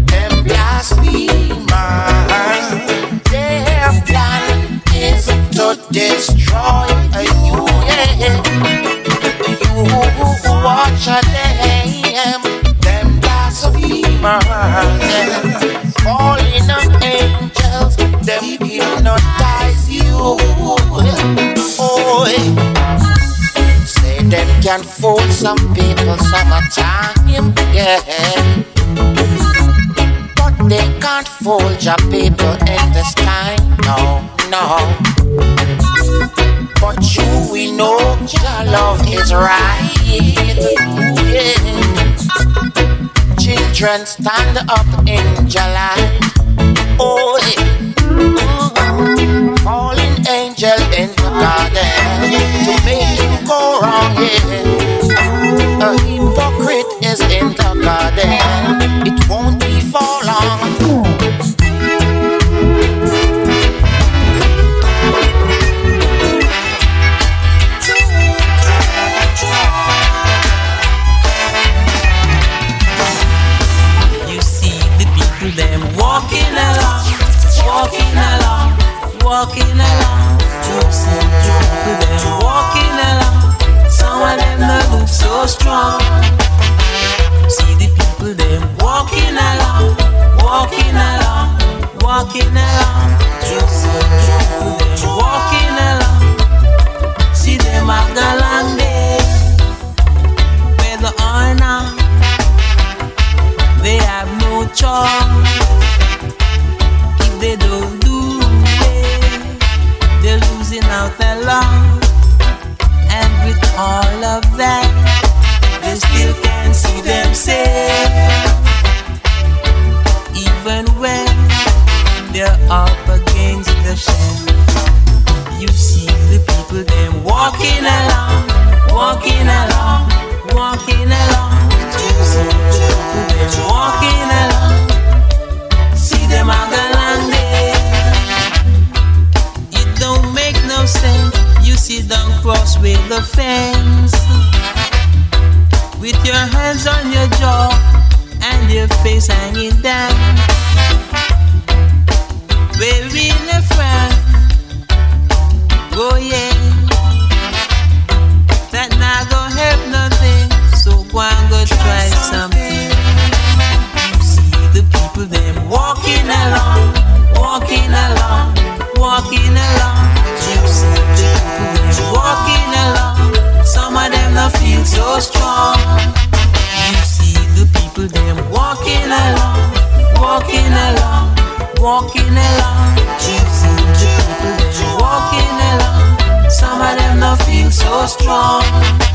them blasphemers. Destroy you. Yeah. You watch them, them blasphemers, falling of angels, them hypnotize you. Oh, say them can fool some people summertime, yeah. But they can't fool your people in the sky, no, no. But you, we know your love is right. Children, stand up in July. Oh, yeah. fallen angel in the garden to make you go wrong. Yeah. A hypocrite is in the garden. It won't be for long. They have no choice. If they don't losing out a. And with all of that, they still can't see themselves. Even when they're up against the shell. You see the people them walking along, walking along, walking along. You see the people them walking along. See them a galang sit down cross with the fence, with your hands on your jaw and your face hanging down. Wearing a frown. Oh yeah. That not gonna help nothing. So go and go try something. See the people them walking along, strong.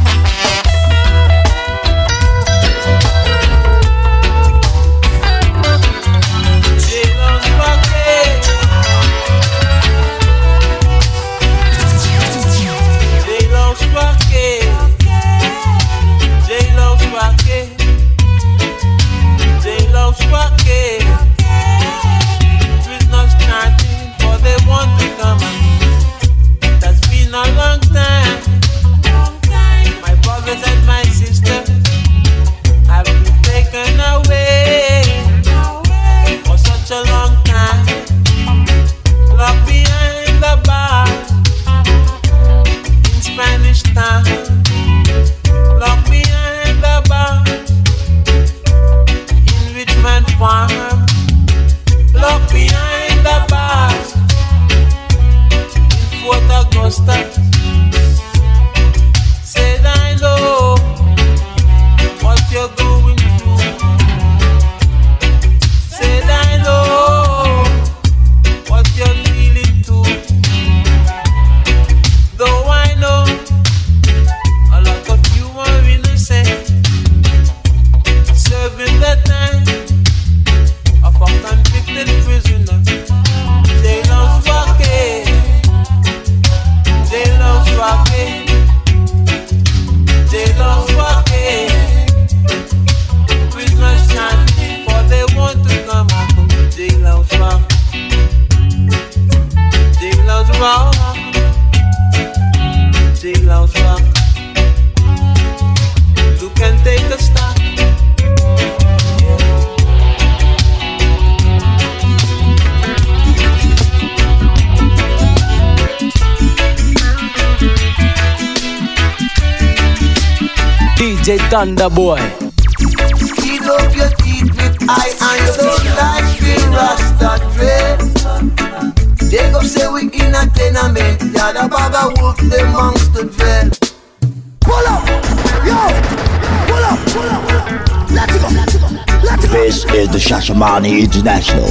International.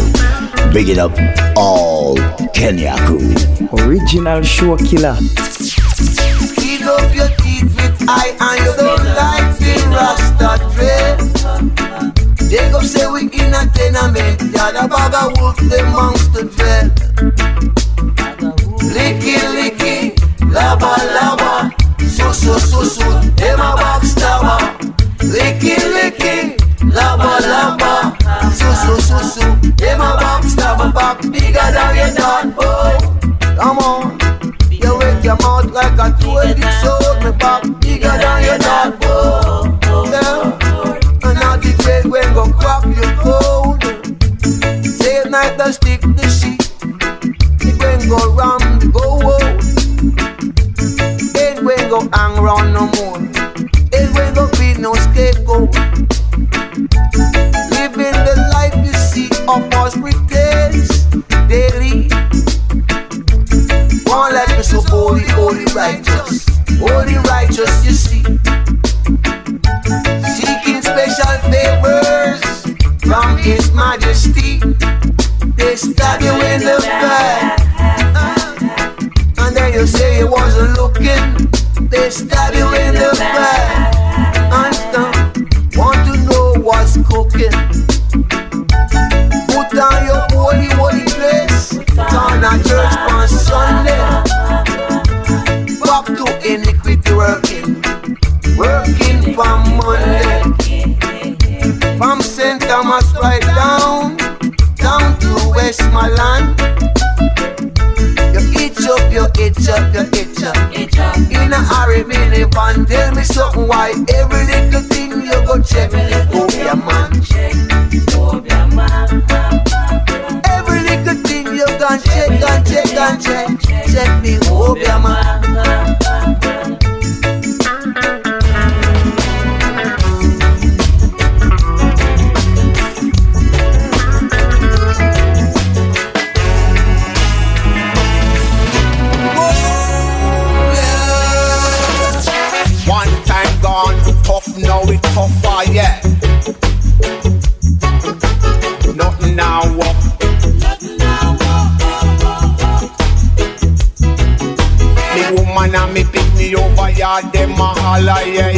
Big it up all Kenya crew. Original show killer. Dig up your teeth with I and you don't like the Rasta dread. They go say we in a tenement, yeah, the bag of wolf, the monster dread. up, you itch up, you itch up. Up. In a hurry, me live and tell me something why every little thing you go check. Oh, yeah, man. Check. Oh, yeah, man. Every little thing you gon' check, gon' check, gon' check. Check me, oh, a man. all I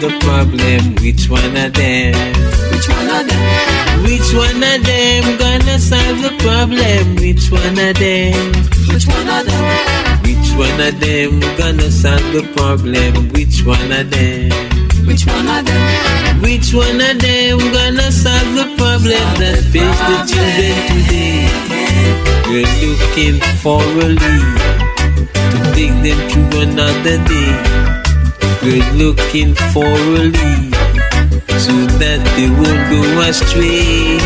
the problem. Which one of them? Which one of them? Which one of them gonna solve the problem? Which one of them? Which one of them? Which one of them gonna solve the problem? Which one of them? Which one of them? Which one of them gonna solve the problem solve that face the children today? We're looking for a lead to take them to another day. We're looking for a lead so that they won't go astray.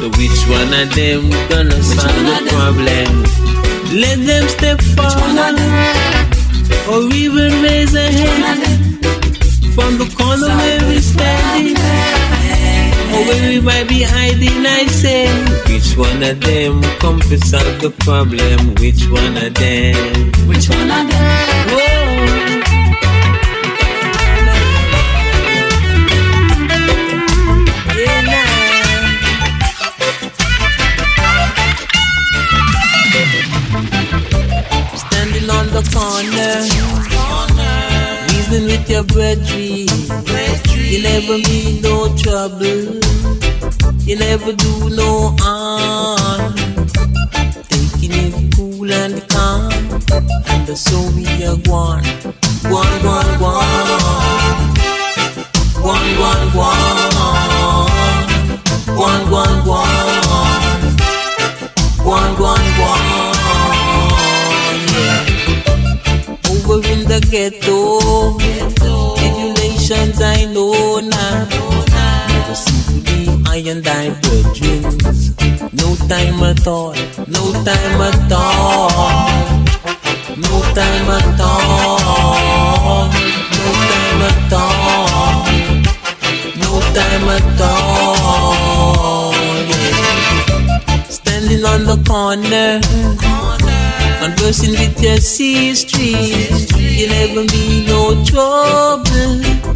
So which one of them gonna solve the problem? Them? Let them step forward or even raise a hand from the corner where we're standing. Or where we might be hiding, I say, which one of them come to solve the problem? Which one of them? Which one of them? Whoa. the corner. corner. Reason with your brethren. You never mean no trouble. You never do no harm. Taking it cool and calm. And so we are one. One, one, one. One, one, one. One, one, one. ghetto. Emulations I know now. Never see the iron divergence. No time at all. No time at all. No time at all. No time at all. No time at all. Standing on the corner, conversing with your sister. You'll never be no trouble.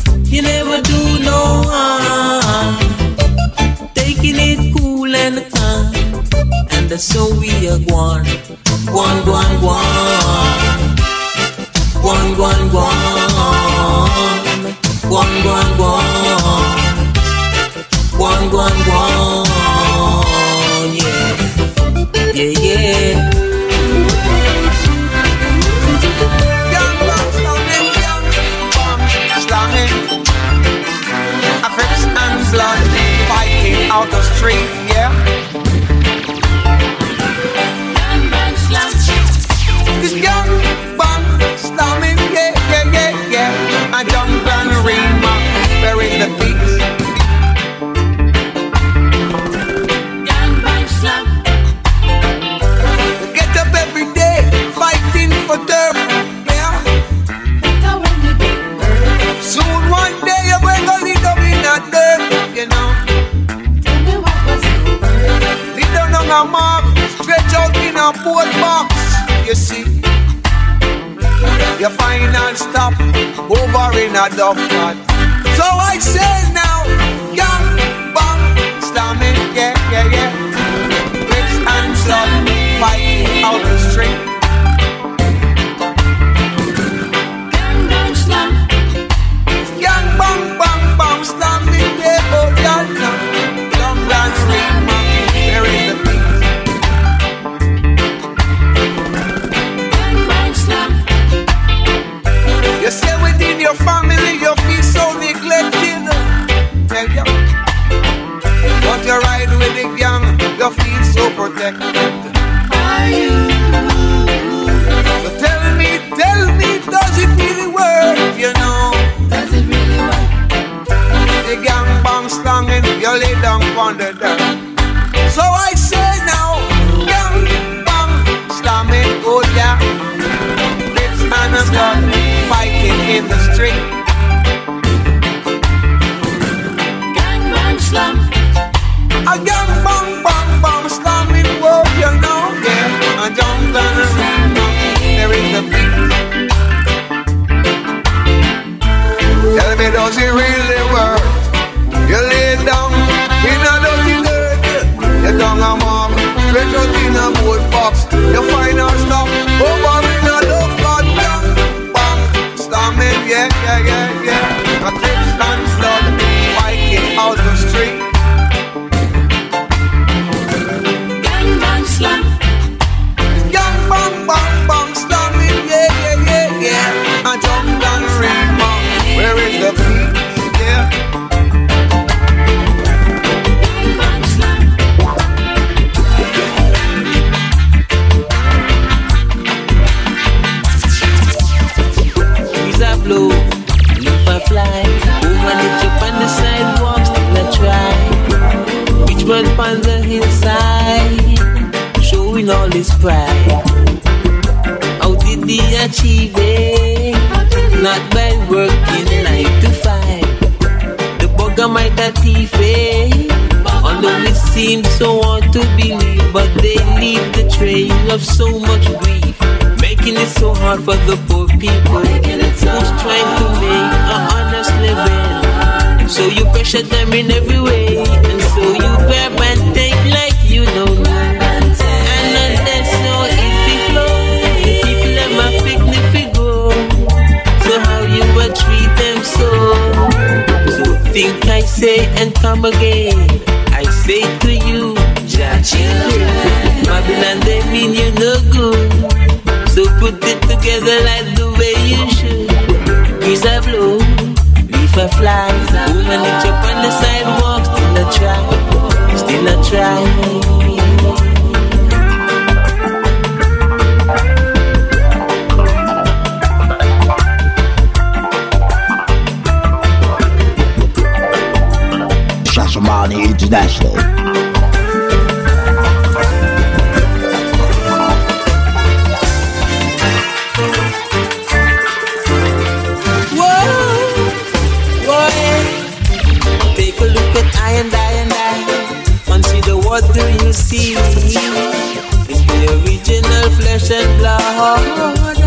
Consider what do you see? It's the original flesh and blood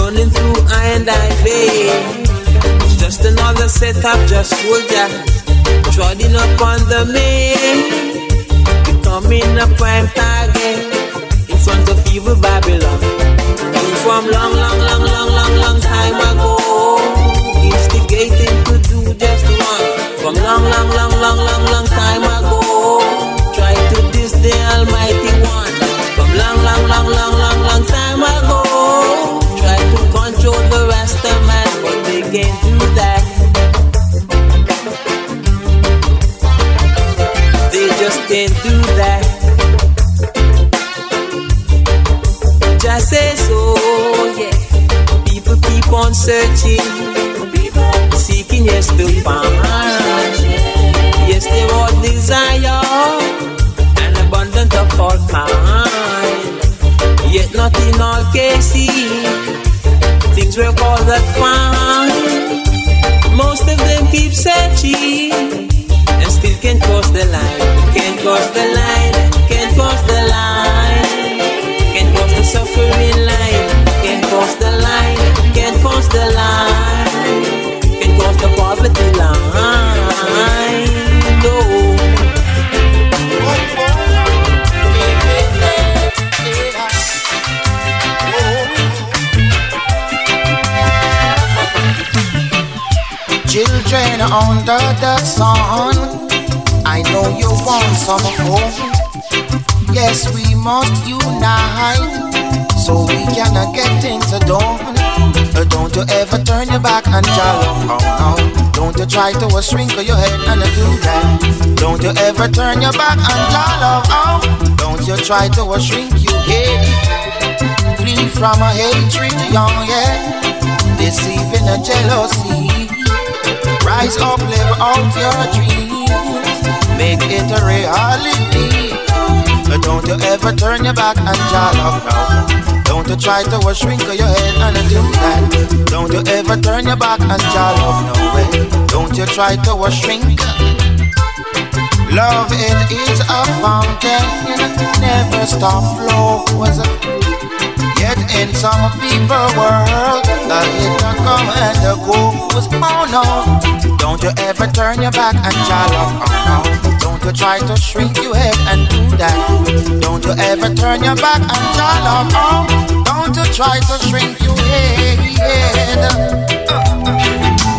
running through I and I veins. It's just another setup, just soldiers trotting up on the main. Becoming a prime target in front of evil Babylon. From long, long, long, long, long, long time ago, instigating to do just one. From long, long, long, long, long, long time ago, try to diss the Almighty One. From long, long, long, long, long, long time ago, try to control the rest of man, but they can't do that. Can't do that. Just say so, yeah. People keep on searching, seeking yes to find. Yes, they all desire an abundant of all kind. Yet not in all cases, things work all that fine. Most of them keep searching and still can't cross the line. Can't cross the line. Can't cross the line. Can't cross the suffering line. Can't cross the line. Can't cross the line. Can't cross the poverty line. No. Children under the sun, I know you want some home. Yes, we must unite so we can get things done. Uh, Don't you ever turn your back and jolly. Don't you try to shrink your head and do that. Don't you ever turn your back and jolly. Don't you try to shrink your head. Flee from a hatred, young yeah. Deceiving a jealousy. Rise up, live out your dreams. Make it a reality. But don't you ever turn your back and jolly up now. Don't you try to shrink your head and do that. Don't you ever turn your back and jolly up no way. Don't you try to shrink. Love it is a fountain, never stop flows. Yet in some people world, the hit come and the goes. Oh no, don't you ever turn your back and jolly. Oh no, don't you try to shrink your head and do that. Don't you ever turn your back and jolly. Oh, don't you try to shrink your head. I'm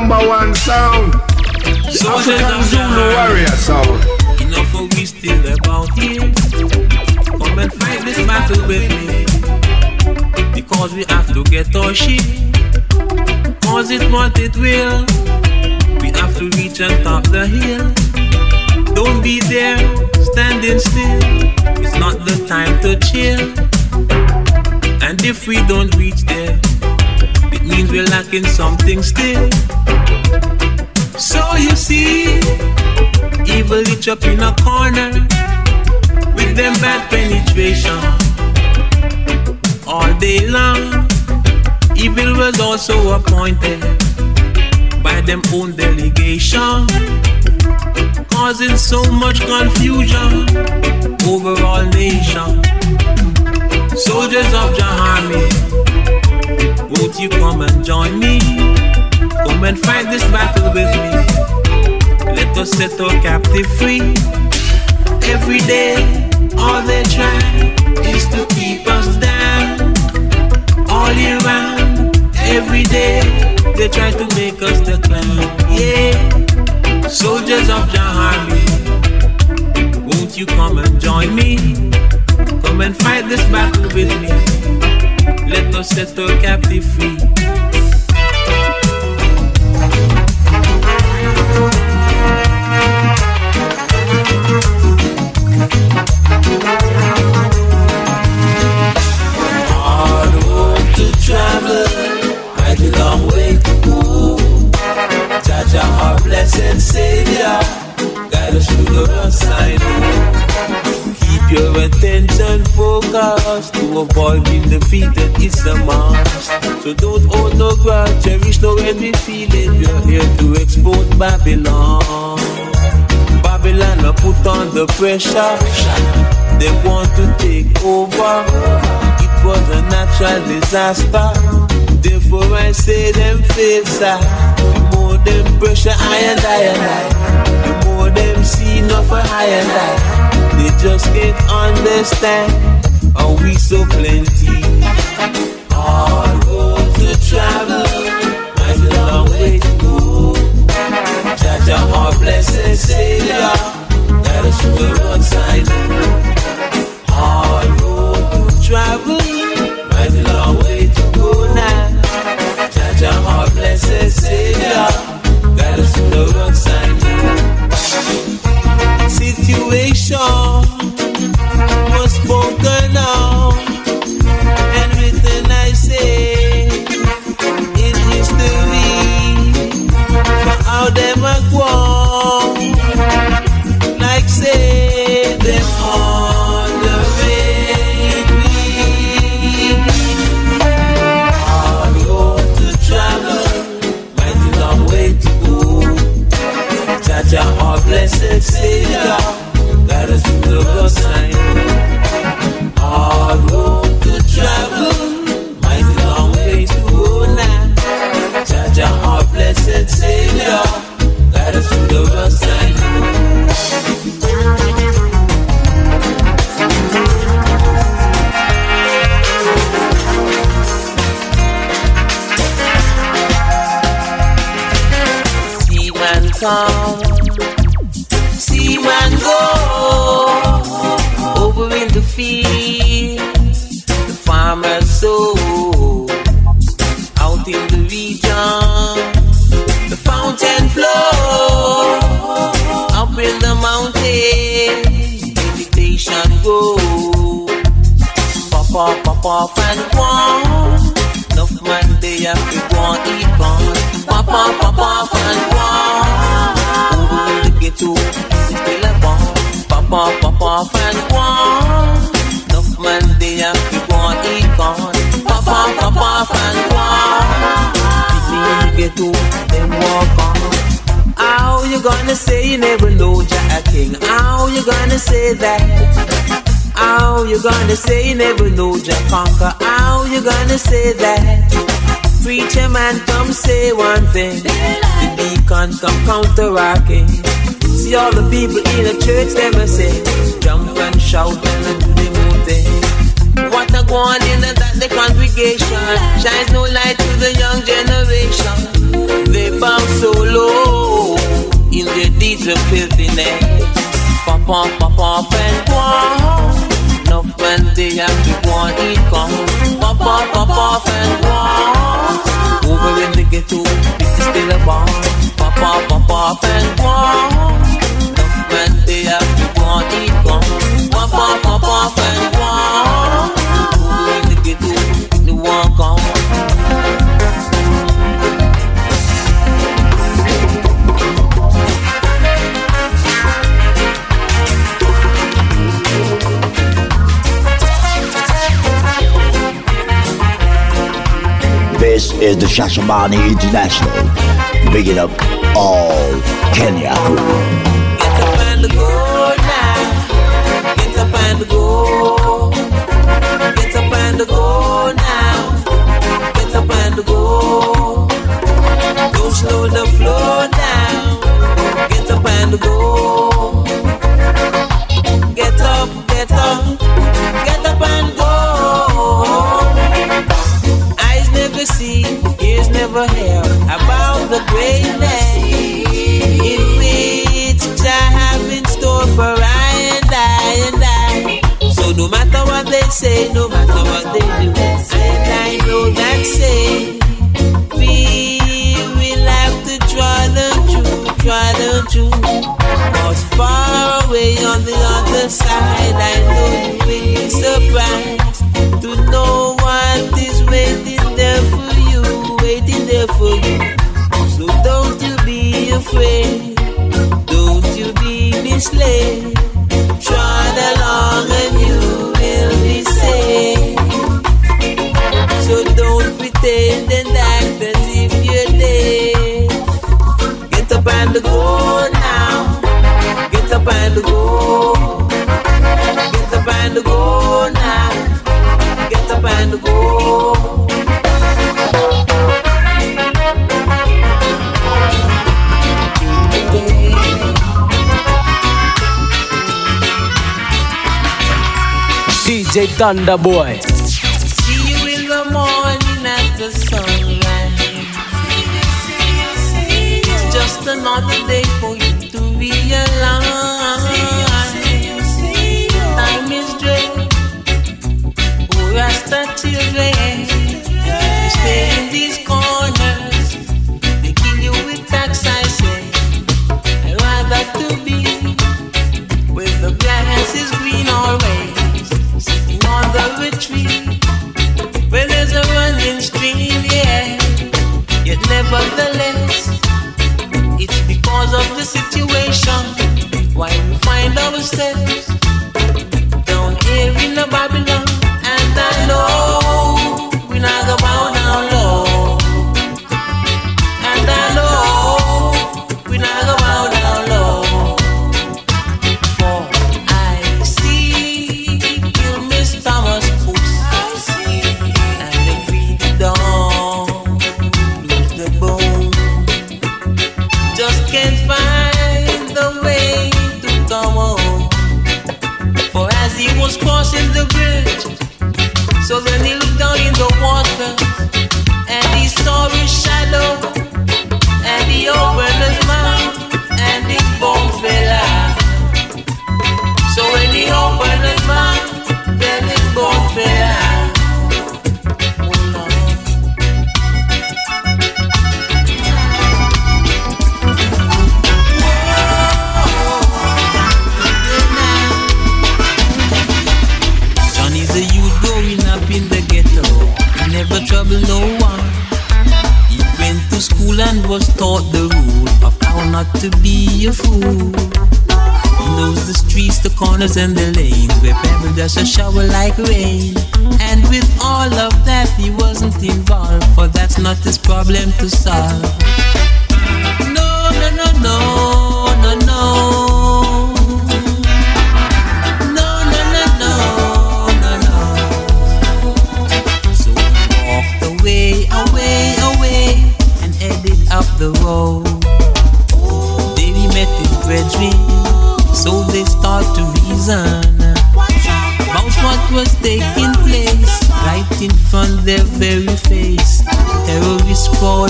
number one. nation. Soldiers of Jahami, army, won't you come and join me? Come and fight this battle with me. Let us set our captive free. Every day, all they try is to keep us down. All year round, every day, they try to make us the clown. Yeah, soldiers of Jah Army you come and join me? Come and fight this battle with me. Let us set the captive free. Hard road to travel, long way to go. Our blessed Savior, guide us through the rough side. Your attention focus. to avoiding defeat that is a must. So don't hold no grudge, cherish no envy feeling. You're here to expose Babylon. Babylon are put under pressure. They want to take over. It was a natural disaster. Therefore I say them face The more them pressure, I and I and I. The more them see, not for I and I. They just can't understand. Are we so plenty? Hard road to travel. Mighty long way to go. Jah Jah, our blessed Savior. Let us through the roadside. Hard road to travel. Mighty long way to go now. Jah Jah, our blessed Savior. Let us through the roadside. Situation spoken gonna say that? How you gonna say you never know Jack conquer? How you gonna say that? Preacher man come say one thing, the deacon come counteracting. See all the people in the church them a say, jump and shout and do the moon thing. What a go on in that the congregation shines no light to the young generation. They bow so low in their deeds of filthiness. Pop off, pop off and go Enough when they have to and eat corn. Pop off, pop off and go Over in the ghetto, is still a bomb. Pop off, pop off and go Enough when they have to and eat corn. Pop off, pop off and go Shashamane International. Bigging up all Kenya crew. Get up and go now. Get up and go. Get up and go now. Get up and go. Don't slow the flow down. Get up and go. Get up, get up, get up and go. Eyes never see, never hear about the greatness in which Jah have in store for I and I and I. So no matter what they say, no matter what they do, and I know that say we will have to try them through, try them through. Cause far away on the other side, I know you will be surprised to know what is waiting there for you. So don't you be afraid, don't you be misled. Trot along and you will be saved. So don't pretend and act as if you're dead. Get up and go now. Get up and go. Get up and go now. Get up and go. Thunder Nevertheless, it's because of the situation why we find ourselves down here in the Babylon. And the lanes where pebble just a shower like rain.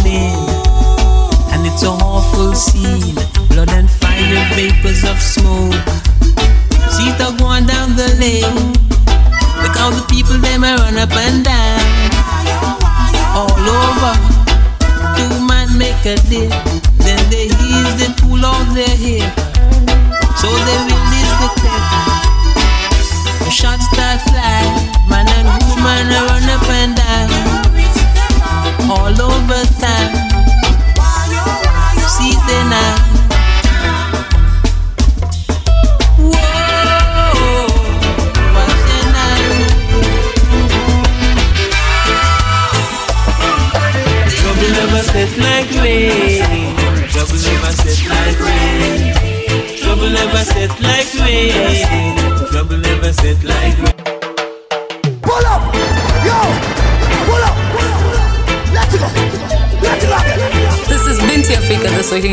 Crawling, and it's a awful scene.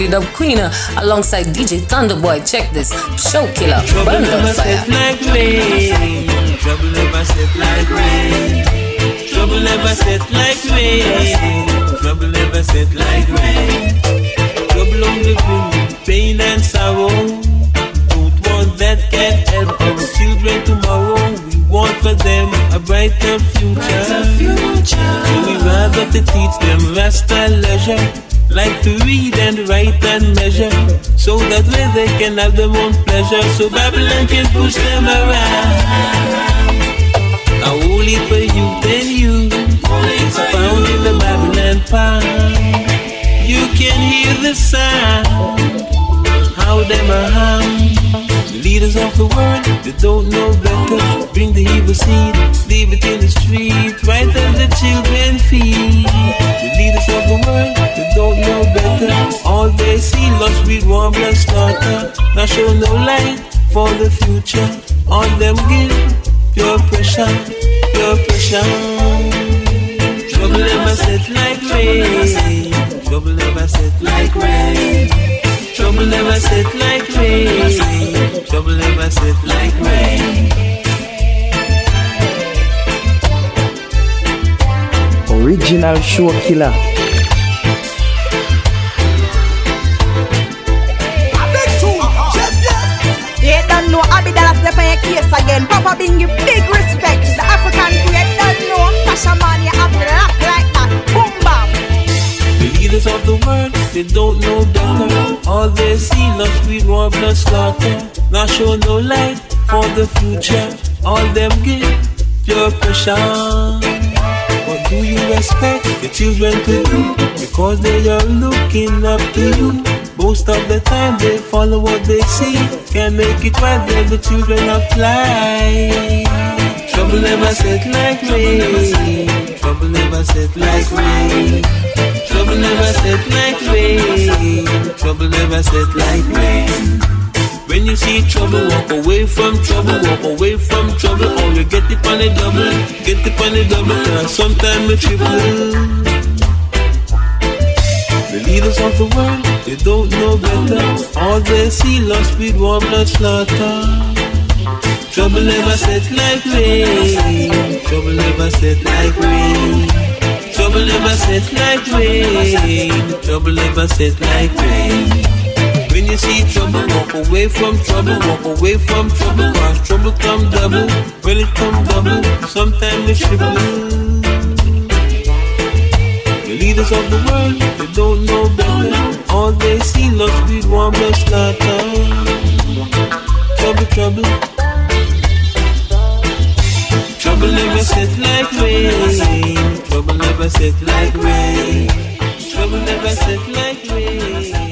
Africa, the Swahili dub queen, uh, alongside DJ Thunderboy. Check this. Show killer. Trouble never fire. set like rain. Trouble never set like rain. Trouble never set like rain. Trouble never set like rain. Trouble only bring pain and sorrow. Don't want that can help our children tomorrow. We want for them a brighter future. So we rather to teach them Rasta leisure. Like to read and write and measure So that way they can have their own pleasure. So Babylon can push them around. A holy for youth and you. It's found in the Babylon palm You can hear the sound. How them a hum. Leaders of the world, they don't know better. Bring the evil seed, leave it in the street, right at the children feet. The of the world, they don't know better. All they see lost with war, blood, slaughter. Now show no light for the future. All them give pure pressure, pure pressure. Trouble never set like rain. Trouble never set like rain. Trouble never set like rain. Trouble never set like rain. Original show killer. You don't know Abidal step on your case again. Papa Bingy, big respect. The African queen don't know Fashion Man, you have to lock like that. Boom bam. The leaders of the world, they don't know better. All they see lost with war, blood, slaughter. Now show no light for the future. All them give pure pressure. You expect your children to do? Because they are looking up to you. Most of the time they follow what they see. Can't make it right, the children of light. Trouble never set like rain. Trouble never set like rain. Trouble never set like rain. Trouble never set like rain. When you see trouble, walk away from trouble, walk away from trouble, or you get it on a double, get it on a double, and sometimes a triple. The leaders of the world, they don't know better. All they see lost with war, blood, slaughter. Trouble never set like rain. Trouble never set like rain. Trouble never set like rain. Trouble never set like rain. When you see trouble, walk away from trouble, walk away from trouble, cause trouble come double. When it come double, sometimes it's triple. The leaders of the world, they don't know better. All they see lost with one blood slaughter. Trouble, trouble. Trouble never set like rain. Trouble never set like rain. Trouble never set like rain.